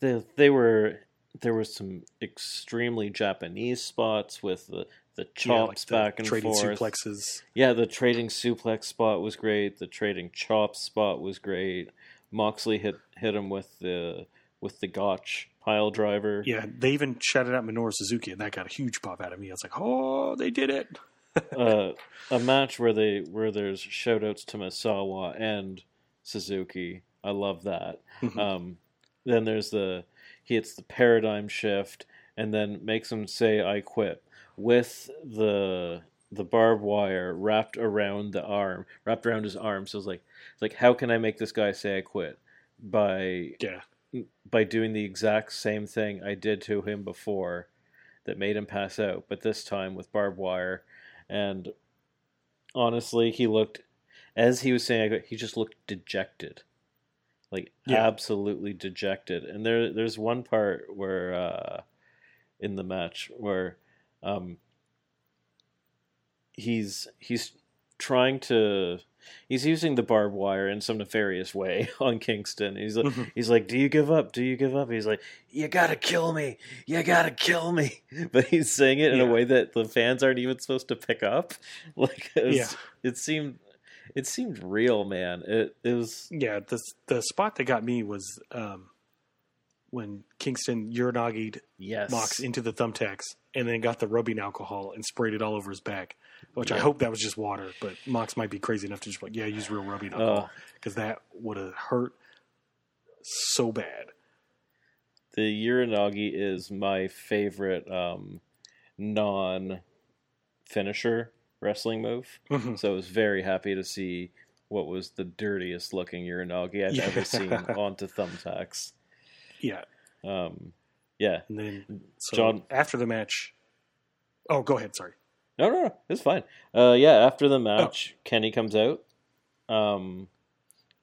S1: the, they were there were some extremely Japanese spots with the the
S2: Yeah, like
S1: chops
S2: the
S1: back and
S2: trading
S1: forth.
S2: suplexes.
S1: Yeah, the trading suplex spot was great. The trading chops spot was great. Moxley hit hit him with the with the gotch pile driver.
S2: Yeah, they even shouted out Minoru Suzuki, and that got a huge pop out of me. I was like, oh, they did it.
S1: uh, a match where they where there's shout outs to Misawa and Suzuki. I love that.
S2: Mhm.
S1: Um, then there's the he hits the paradigm shift and then makes him say "I quit" with the the barbed wire wrapped around the arm, wrapped around his arm. So it's like it's like how can I make this guy say "I quit" by
S2: yeah,
S1: by doing the exact same thing I did to him before that made him pass out, but this time with barbed wire. And honestly, he looked as he was saying, I he just looked dejected, like
S2: Yeah.
S1: absolutely dejected. And there, there's one part where uh, in the match where um, he's he's trying to he's using the barbed wire in some nefarious way on Kingston. He's like
S2: Mhm.
S1: he's like, "Do you give up? Do you give up?" He's like, "You gotta kill me! You gotta kill me!" But he's saying it in
S2: Yeah.
S1: a way that the fans aren't even supposed to pick up. Like, it, was,
S2: Yeah.
S1: it seemed it seemed real, man. It it was
S2: yeah. The the spot that got me was um, when Kingston urinagied
S1: yes,
S2: Mox into the thumbtacks and then got the rubbing alcohol and sprayed it all over his back. Which I hope that was just water, but Mox might be crazy enough to just like, yeah, use real rubbing alcohol because that would have hurt so bad.
S1: the Uranagi is my favorite um, non finisher wrestling move.
S2: Mhm.
S1: So I was very happy to see what was the dirtiest looking Uranagi I've ever seen onto thumbtacks.
S2: Yeah,
S1: Um, yeah,
S2: and then so
S1: John-
S2: after the match. Oh, go ahead. Sorry.
S1: no, no, no, it's fine. Uh, yeah, after the match, Kenny comes out, um,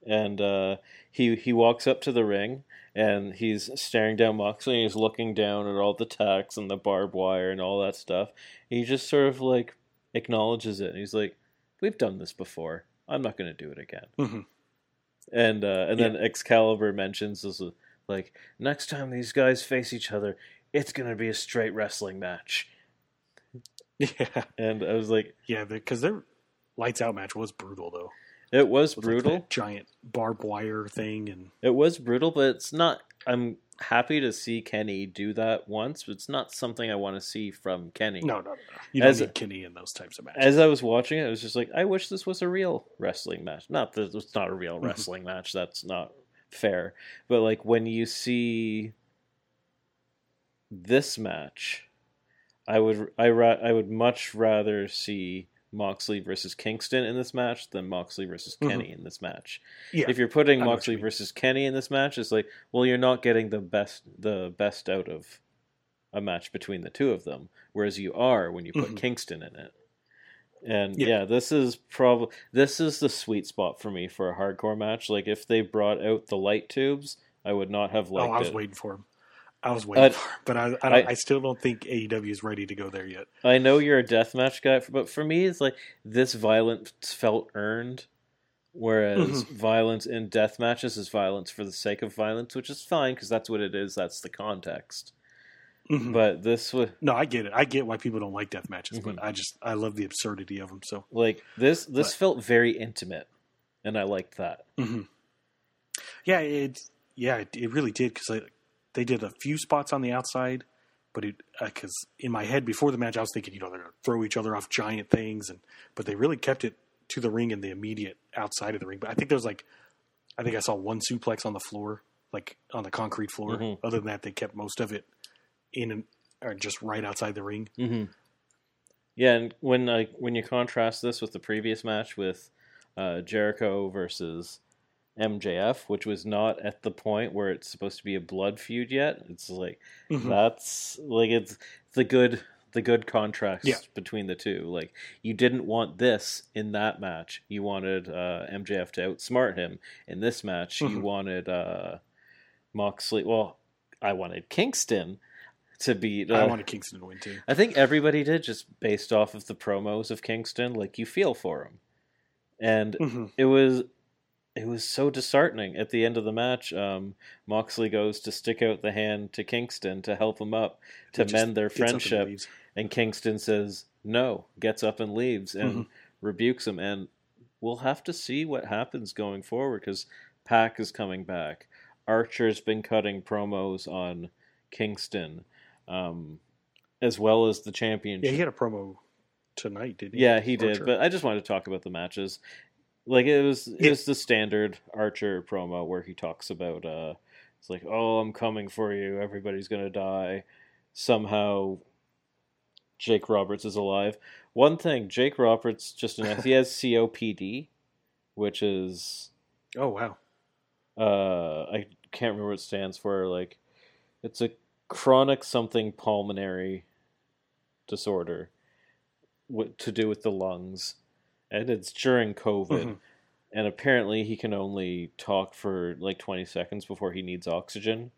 S1: and uh, he he walks up to the ring and he's staring down Moxley and he's looking down at all the tacks and the barbed wire and all that stuff. He just sort of like acknowledges it. And he's like, "We've done this before. I'm not going to do it again."
S2: hmm
S1: And uh, and then Excalibur mentions this like next time these guys face each other, it's going to be a straight wrestling match.
S2: Yeah,
S1: And I was like,
S2: yeah, because their lights out match was brutal though.
S1: it was
S2: like,
S1: brutal.
S2: that giant barbed wire thing, and
S1: It was brutal, but it's not. I'm happy to see Kenny do that once, but it's not something I want to see from Kenny.
S2: no, no, no, you don't
S1: As-
S2: need Kenny in those types of matches.
S1: As I was watching it, I was just like, I wish this was a real wrestling match. Not that it's not a real
S2: Mhm.
S1: wrestling match. That's not fair. But like when you see this match, I would I ra- I would much rather see Moxley versus Kingston in this match than Moxley versus
S2: Mhm.
S1: Kenny in this match.
S2: yeah,
S1: if you're putting
S2: I
S1: Moxley versus Kenny in this match, it's like, well, you're not getting the best the best out of a match between the two of them, whereas you are when you put
S2: Mhm.
S1: Kingston in it. And
S2: Yeah.
S1: yeah, this is probably this is the sweet spot for me for a hardcore match. Like if they brought out the light tubes, I would not have liked
S2: oh, I was
S1: it.
S2: waiting for him. I was waiting
S1: Uh,
S2: for him, but I, I, don't,
S1: I-
S2: I, still don't think AEW is ready to go there yet.
S1: I know you're a deathmatch guy, but for me, it's like this violence felt earned, whereas
S2: Mhm.
S1: violence in death matches is violence for the sake of violence, which is fine because that's what it is. That's the context.
S2: Mhm.
S1: But this was
S2: No, I get it. I get why people don't like death matches,
S1: Mhm.
S2: but I just I love the absurdity of them. So,
S1: like this. This
S2: But-
S1: felt very intimate, and I liked that.
S2: hmm yeah, it yeah it, it really did because they did a few spots on the outside, but it because in my head before the match I was thinking you know they're gonna throw each other off giant things and but they really kept it to the ring and the immediate outside of the ring. But I think there was like I think I saw one suplex on the floor, like on the concrete floor.
S1: Mhm.
S2: Other than that, they kept most of it in and or just right outside the ring.
S1: Mm-hmm. Yeah, and when like when you contrast this with the previous match with uh, Jericho versus MJF, which was not at the point where it's supposed to be a blood feud yet, it's like
S2: Mhm.
S1: that's like it's the good the good contrast
S2: Yeah.
S1: between the two. Like you didn't want this in that match. You wanted uh, MJF to outsmart him. In this match, you
S2: Mhm.
S1: wanted uh, Moxley. Well, I wanted Kingston to beat.
S2: I
S1: uh,
S2: wanted Kingston to win too.
S1: I think everybody did just based off of the promos of Kingston. Like you feel for him, and
S2: hmm
S1: it was it was so disheartening at the end of the match. Um, Moxley goes to stick out the hand to Kingston to help him up to
S2: He
S1: mend their
S2: up and
S1: friendship, and Kingston says no, gets up and leaves and
S2: Mhm.
S1: rebukes him. And we'll have to see what happens going forward because Pac is coming back. Archer's been cutting promos on Kingston, um, as well as the championship.
S2: Yeah, he had a promo tonight, didn't he?
S1: Yeah, he did. But I just wanted to talk about the matches. Like it was it was the standard Archer promo where he talks about uh it's like, "Oh, I'm coming for you. Everybody's going to die." Somehow Jake Roberts is alive. One thing, Jake Roberts just announced he has COPD, which is
S2: Oh wow.
S1: uh I can't remember what it stands for like it's a chronic something pulmonary disorder what to do with the lungs and it's during covid
S2: Mhm.
S1: and apparently he can only talk for like 20 seconds before he needs oxygen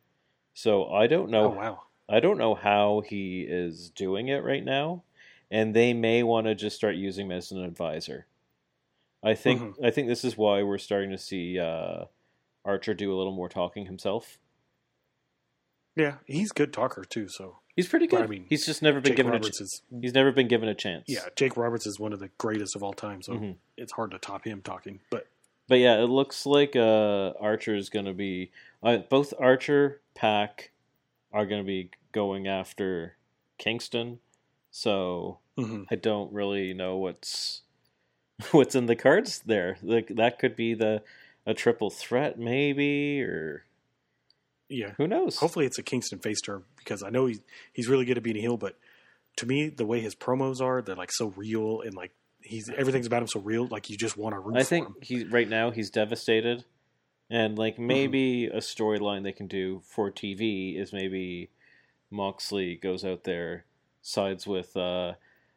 S1: so i don't know
S2: Oh wow.
S1: i don't know how he is doing it right now and they may want to just start using him as an advisor i think
S2: Mhm.
S1: i think this is why we're starting to see uh archer do a little more talking himself
S2: Yeah, he's a good talker too. So
S1: He's pretty good.
S2: But, I mean,
S1: he's just never been
S2: Jake
S1: given
S2: Roberts
S1: a.
S2: is
S1: he's never been given a chance.
S2: yeah. Jake Roberts is one of the greatest of all time. So
S1: Mhm.
S2: it's hard to top him talking. But
S1: But yeah, it looks like uh, Archer is going to be. Uh, both Archer, Pac are going to be going after Kingston. So
S2: mhm.
S1: I don't really know what's what's in the cards there. Like that could be the a triple threat, maybe, or
S2: yeah,
S1: who knows?
S2: hopefully it's a Kingston face turn because I know he's he's really good at being a heel. But to me, the way his promos are, they're like so real and like he's everything's about him so real. Like you just want to root
S1: I
S2: for
S1: think
S2: him.
S1: he right now he's devastated, and
S2: Mm-hmm.
S1: like maybe a storyline they can do for TV is maybe Moxley goes out there sides with uh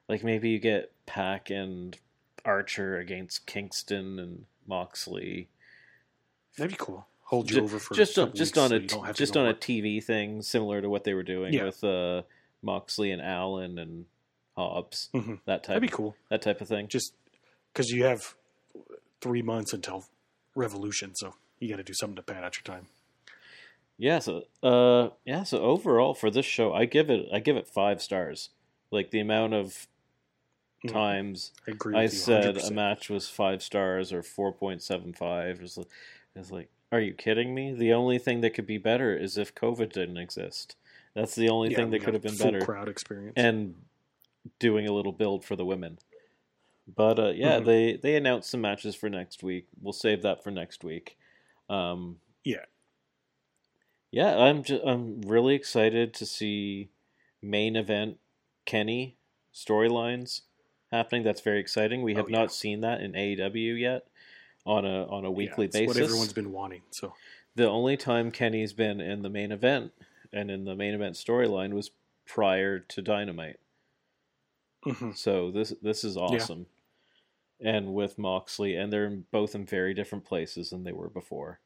S1: like maybe you get Pac and Archer against Kingston and Moxley
S2: That'd be cool. Hold you
S1: Ju-
S2: over for
S1: just on just on a
S2: you don't have to
S1: just on a. TV thing similar to what they were doing
S2: Yeah.
S1: with uh Moxley and Allin and Hobbs
S2: Mhm.
S1: that type
S2: That'd be cool.
S1: that type of thing.
S2: Just because you have three months until Revolution, so you got to do something to pad out your time.
S1: Yeah, so uh yeah, so overall for this show I give it I give it 5 stars. Like the amount of
S2: Mhm.
S1: times
S2: I.
S1: I said a match was 5 stars or 4.75 it's like, it's like are you kidding me? The only thing that could be better is if COVID didn't exist. That's the only
S2: Yeah,
S1: thing that could have been
S2: full
S1: better.
S2: Crowd experience.
S1: and doing a little build for the women. But uh, yeah,
S2: Mhm.
S1: they they announced some matches for next week. We'll save that for next week. Um,
S2: Yeah.
S1: yeah, I'm just, I'm really excited to see main event Kenny storylines happening. That's very exciting. We have
S2: Oh, yeah.
S1: not seen that in AEW yet on a on a weekly
S2: yeah,
S1: basis.
S2: What everyone's been wanting. So
S1: The only time Kenny's been in the main event and in the main event storyline was prior to Dynamite.
S2: mhm.
S1: So this this is awesome. And with Moxley, and they're both in very different places than they were before.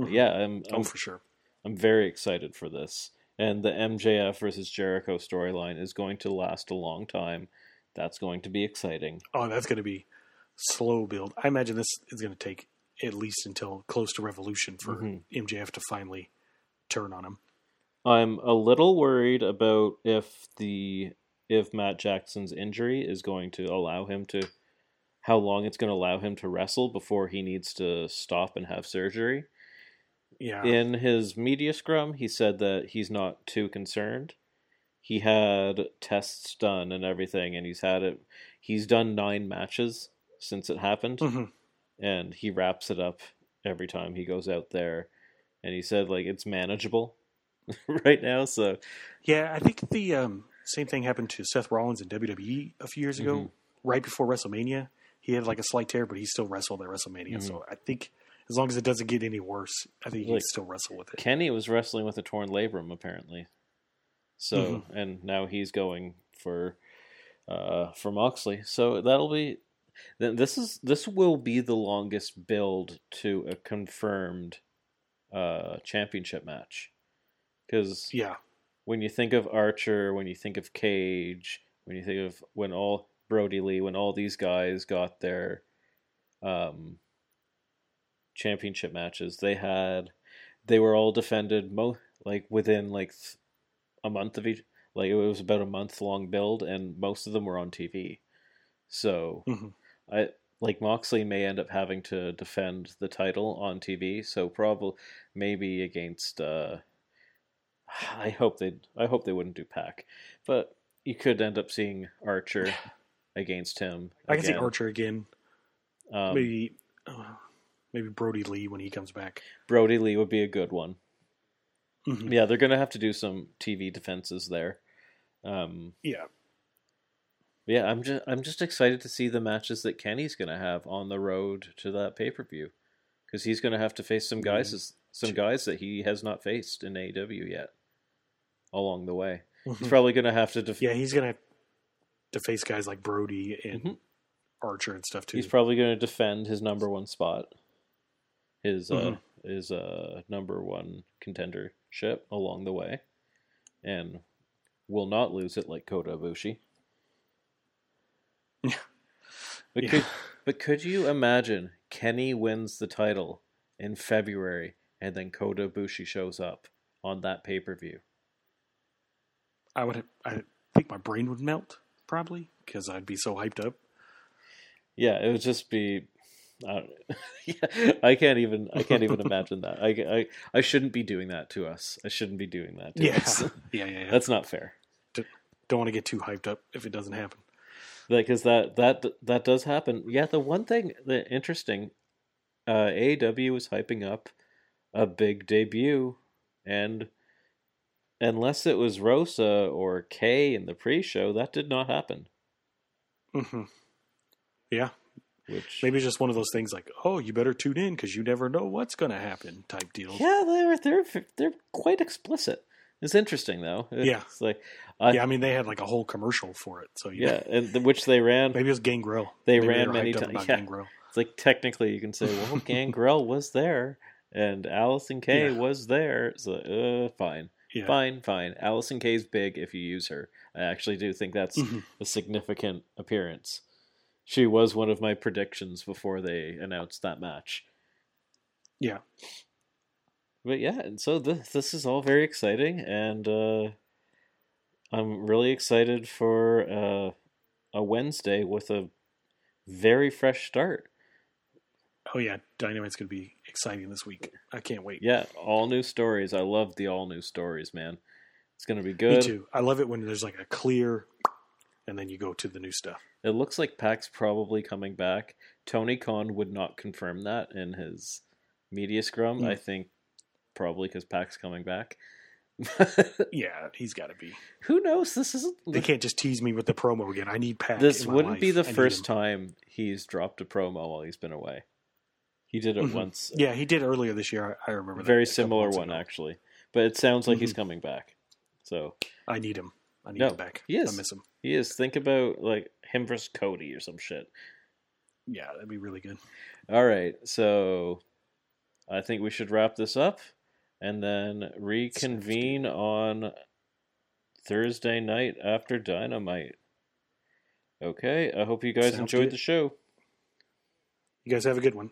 S2: Mhm.
S1: Yeah, I'm
S2: oh
S1: I'm,
S2: for sure.
S1: I'm very excited for this. And the MJF versus Jericho storyline is going to last a long time. That's going to be exciting.
S2: Oh, that's going to be slow build. I imagine this is going to take at least until close to Revolution for
S1: Mhm.
S2: MJF to finally turn on him.
S1: I'm a little worried about if the if Matt Jackson's injury is going to allow him to how long it's going to allow him to wrestle before he needs to stop and have surgery.
S2: Yeah.
S1: In his media scrum, he said that he's not too concerned. He had tests done and everything, and he's had it. He's done nine matches since it happened,
S2: Mhm.
S1: and he wraps it up every time he goes out there. And he said like it's manageable right now. So
S2: Yeah, I think the um, same thing happened to Seth Rollins in WWE a few years ago,
S1: Mhm.
S2: right before WrestleMania. He had like a slight tear, but he still wrestled at WrestleMania.
S1: Mhm.
S2: So I think as long as it doesn't get any worse, I think he
S1: Like-
S2: can still wrestle with it.
S1: Kenny was wrestling with a torn labrum apparently. So
S2: Mm-hmm.
S1: and now he's going for uh for Moxley. So that'll be then this is this will be the longest build to a confirmed uh championship match. Cuz
S2: Yeah.
S1: when you think of Archer, when you think of Cage, when you think of when all Brodie Lee, when all these guys got their um, championship matches, they had they were all defended mo like within like th- a month of each. Like it was about a month long build, and most of them were on TV. So
S2: Mhm.
S1: I like Moxley may end up having to defend the title on TV. So probably maybe against. uh I hope they. I hope they wouldn't do Pac, but you could end up seeing Archer against him.
S2: I can see. Archer again.
S1: Um,
S2: maybe uh, maybe Brodie Lee when he comes back.
S1: Brodie Lee would be a good one.
S2: Mhm.
S1: Yeah, they're gonna have to do some TV defenses there. Um,
S2: Yeah,
S1: yeah, I'm just I'm just excited to see the matches that Kenny's gonna have on the road to that pay per view because he's gonna have to face some guys some guys that he has not faced in AEW yet along the way. He's
S2: Mhm.
S1: probably gonna have to def-
S2: yeah, he's gonna to face guys like Brodie and
S1: Mhm.
S2: Archer and stuff too.
S1: he's probably gonna defend his number one spot, his uh
S2: Mhm.
S1: his uh number one contendership along the way, and will not lose it like Kota Ibushi. But
S2: Yeah.
S1: could but could you imagine Kenny wins the title in February and then Kota Ibushi shows up on that pay per view?
S2: I would. I think my brain would melt probably because I'd be so hyped up.
S1: Yeah, it would just be. I, don't, yeah, I can't even. I can't even imagine that. I, I I shouldn't be doing that to us. I shouldn't be doing that. To
S2: Yeah,
S1: us.
S2: yeah, yeah. yeah.
S1: that's not fair.
S2: Don't want to get too hyped up if it doesn't happen.
S1: Because that that that does happen. Yeah, the one thing that interesting, uh, AEW was hyping up a big debut, and unless it was Rosa or Kay in the pre-show, that did not happen.
S2: hmm Yeah,
S1: Which
S2: maybe just one of those things like, oh, you better tune in because you never know what's going to happen type deal.
S1: Yeah, they're they're they're quite explicit. It's interesting though. It's
S2: Yeah.
S1: like I,
S2: yeah, I mean they had like a whole commercial for it, so you
S1: yeah, and the, which they ran.
S2: maybe it was Gangrel.
S1: They
S2: Maybe
S1: ran
S2: were
S1: many times, yeah.
S2: Gangrel.
S1: It's like technically you can say, well, Gangrel was there and Allysin Kay
S2: Yeah.
S1: was there. So uh, fine,
S2: Yeah,
S1: fine, fine. Allysin Kay's big if you use her. I actually do think that's
S2: Mhm.
S1: a significant appearance. She was one of my predictions before they announced that match.
S2: yeah.
S1: but yeah, and so this this is all very exciting, and uh, I'm really excited for uh, a Wednesday with a very fresh start.
S2: Oh yeah, Dynamite's going to be exciting this week. I can't wait.
S1: Yeah, all new stories. I love the all new stories, man. It's gonna be good.
S2: Me too. I love it when there's like a clear, and then you go to the new stuff.
S1: It looks like Pac's probably coming back. Tony Khan would not confirm that in his media scrum.
S2: Mm.
S1: I think probably because Pac's coming back.
S2: Yeah, he's got to be.
S1: Who knows? This isn't.
S2: They can't just tease me with the promo again. I need Pac.
S1: this wouldn't be the
S2: I
S1: first time he's dropped a promo while he's been away. He did it
S2: Mhm.
S1: once.
S2: Yeah, he did earlier this year. I I remember that
S1: very similar one
S2: ago.
S1: actually. But it sounds like he's
S2: Mhm.
S1: coming back. So
S2: I need him. I need
S1: No,
S2: him back.
S1: he is.
S2: I miss him.
S1: he is. Think about like him versus Cody or some shit.
S2: Yeah, that'd be really good.
S1: All right, so I think we should wrap this up and then reconvene on Thursday night after Dynamite. Okay, I hope you guys
S2: Sounds
S1: enjoyed
S2: good.
S1: the show.
S2: You guys have a good one.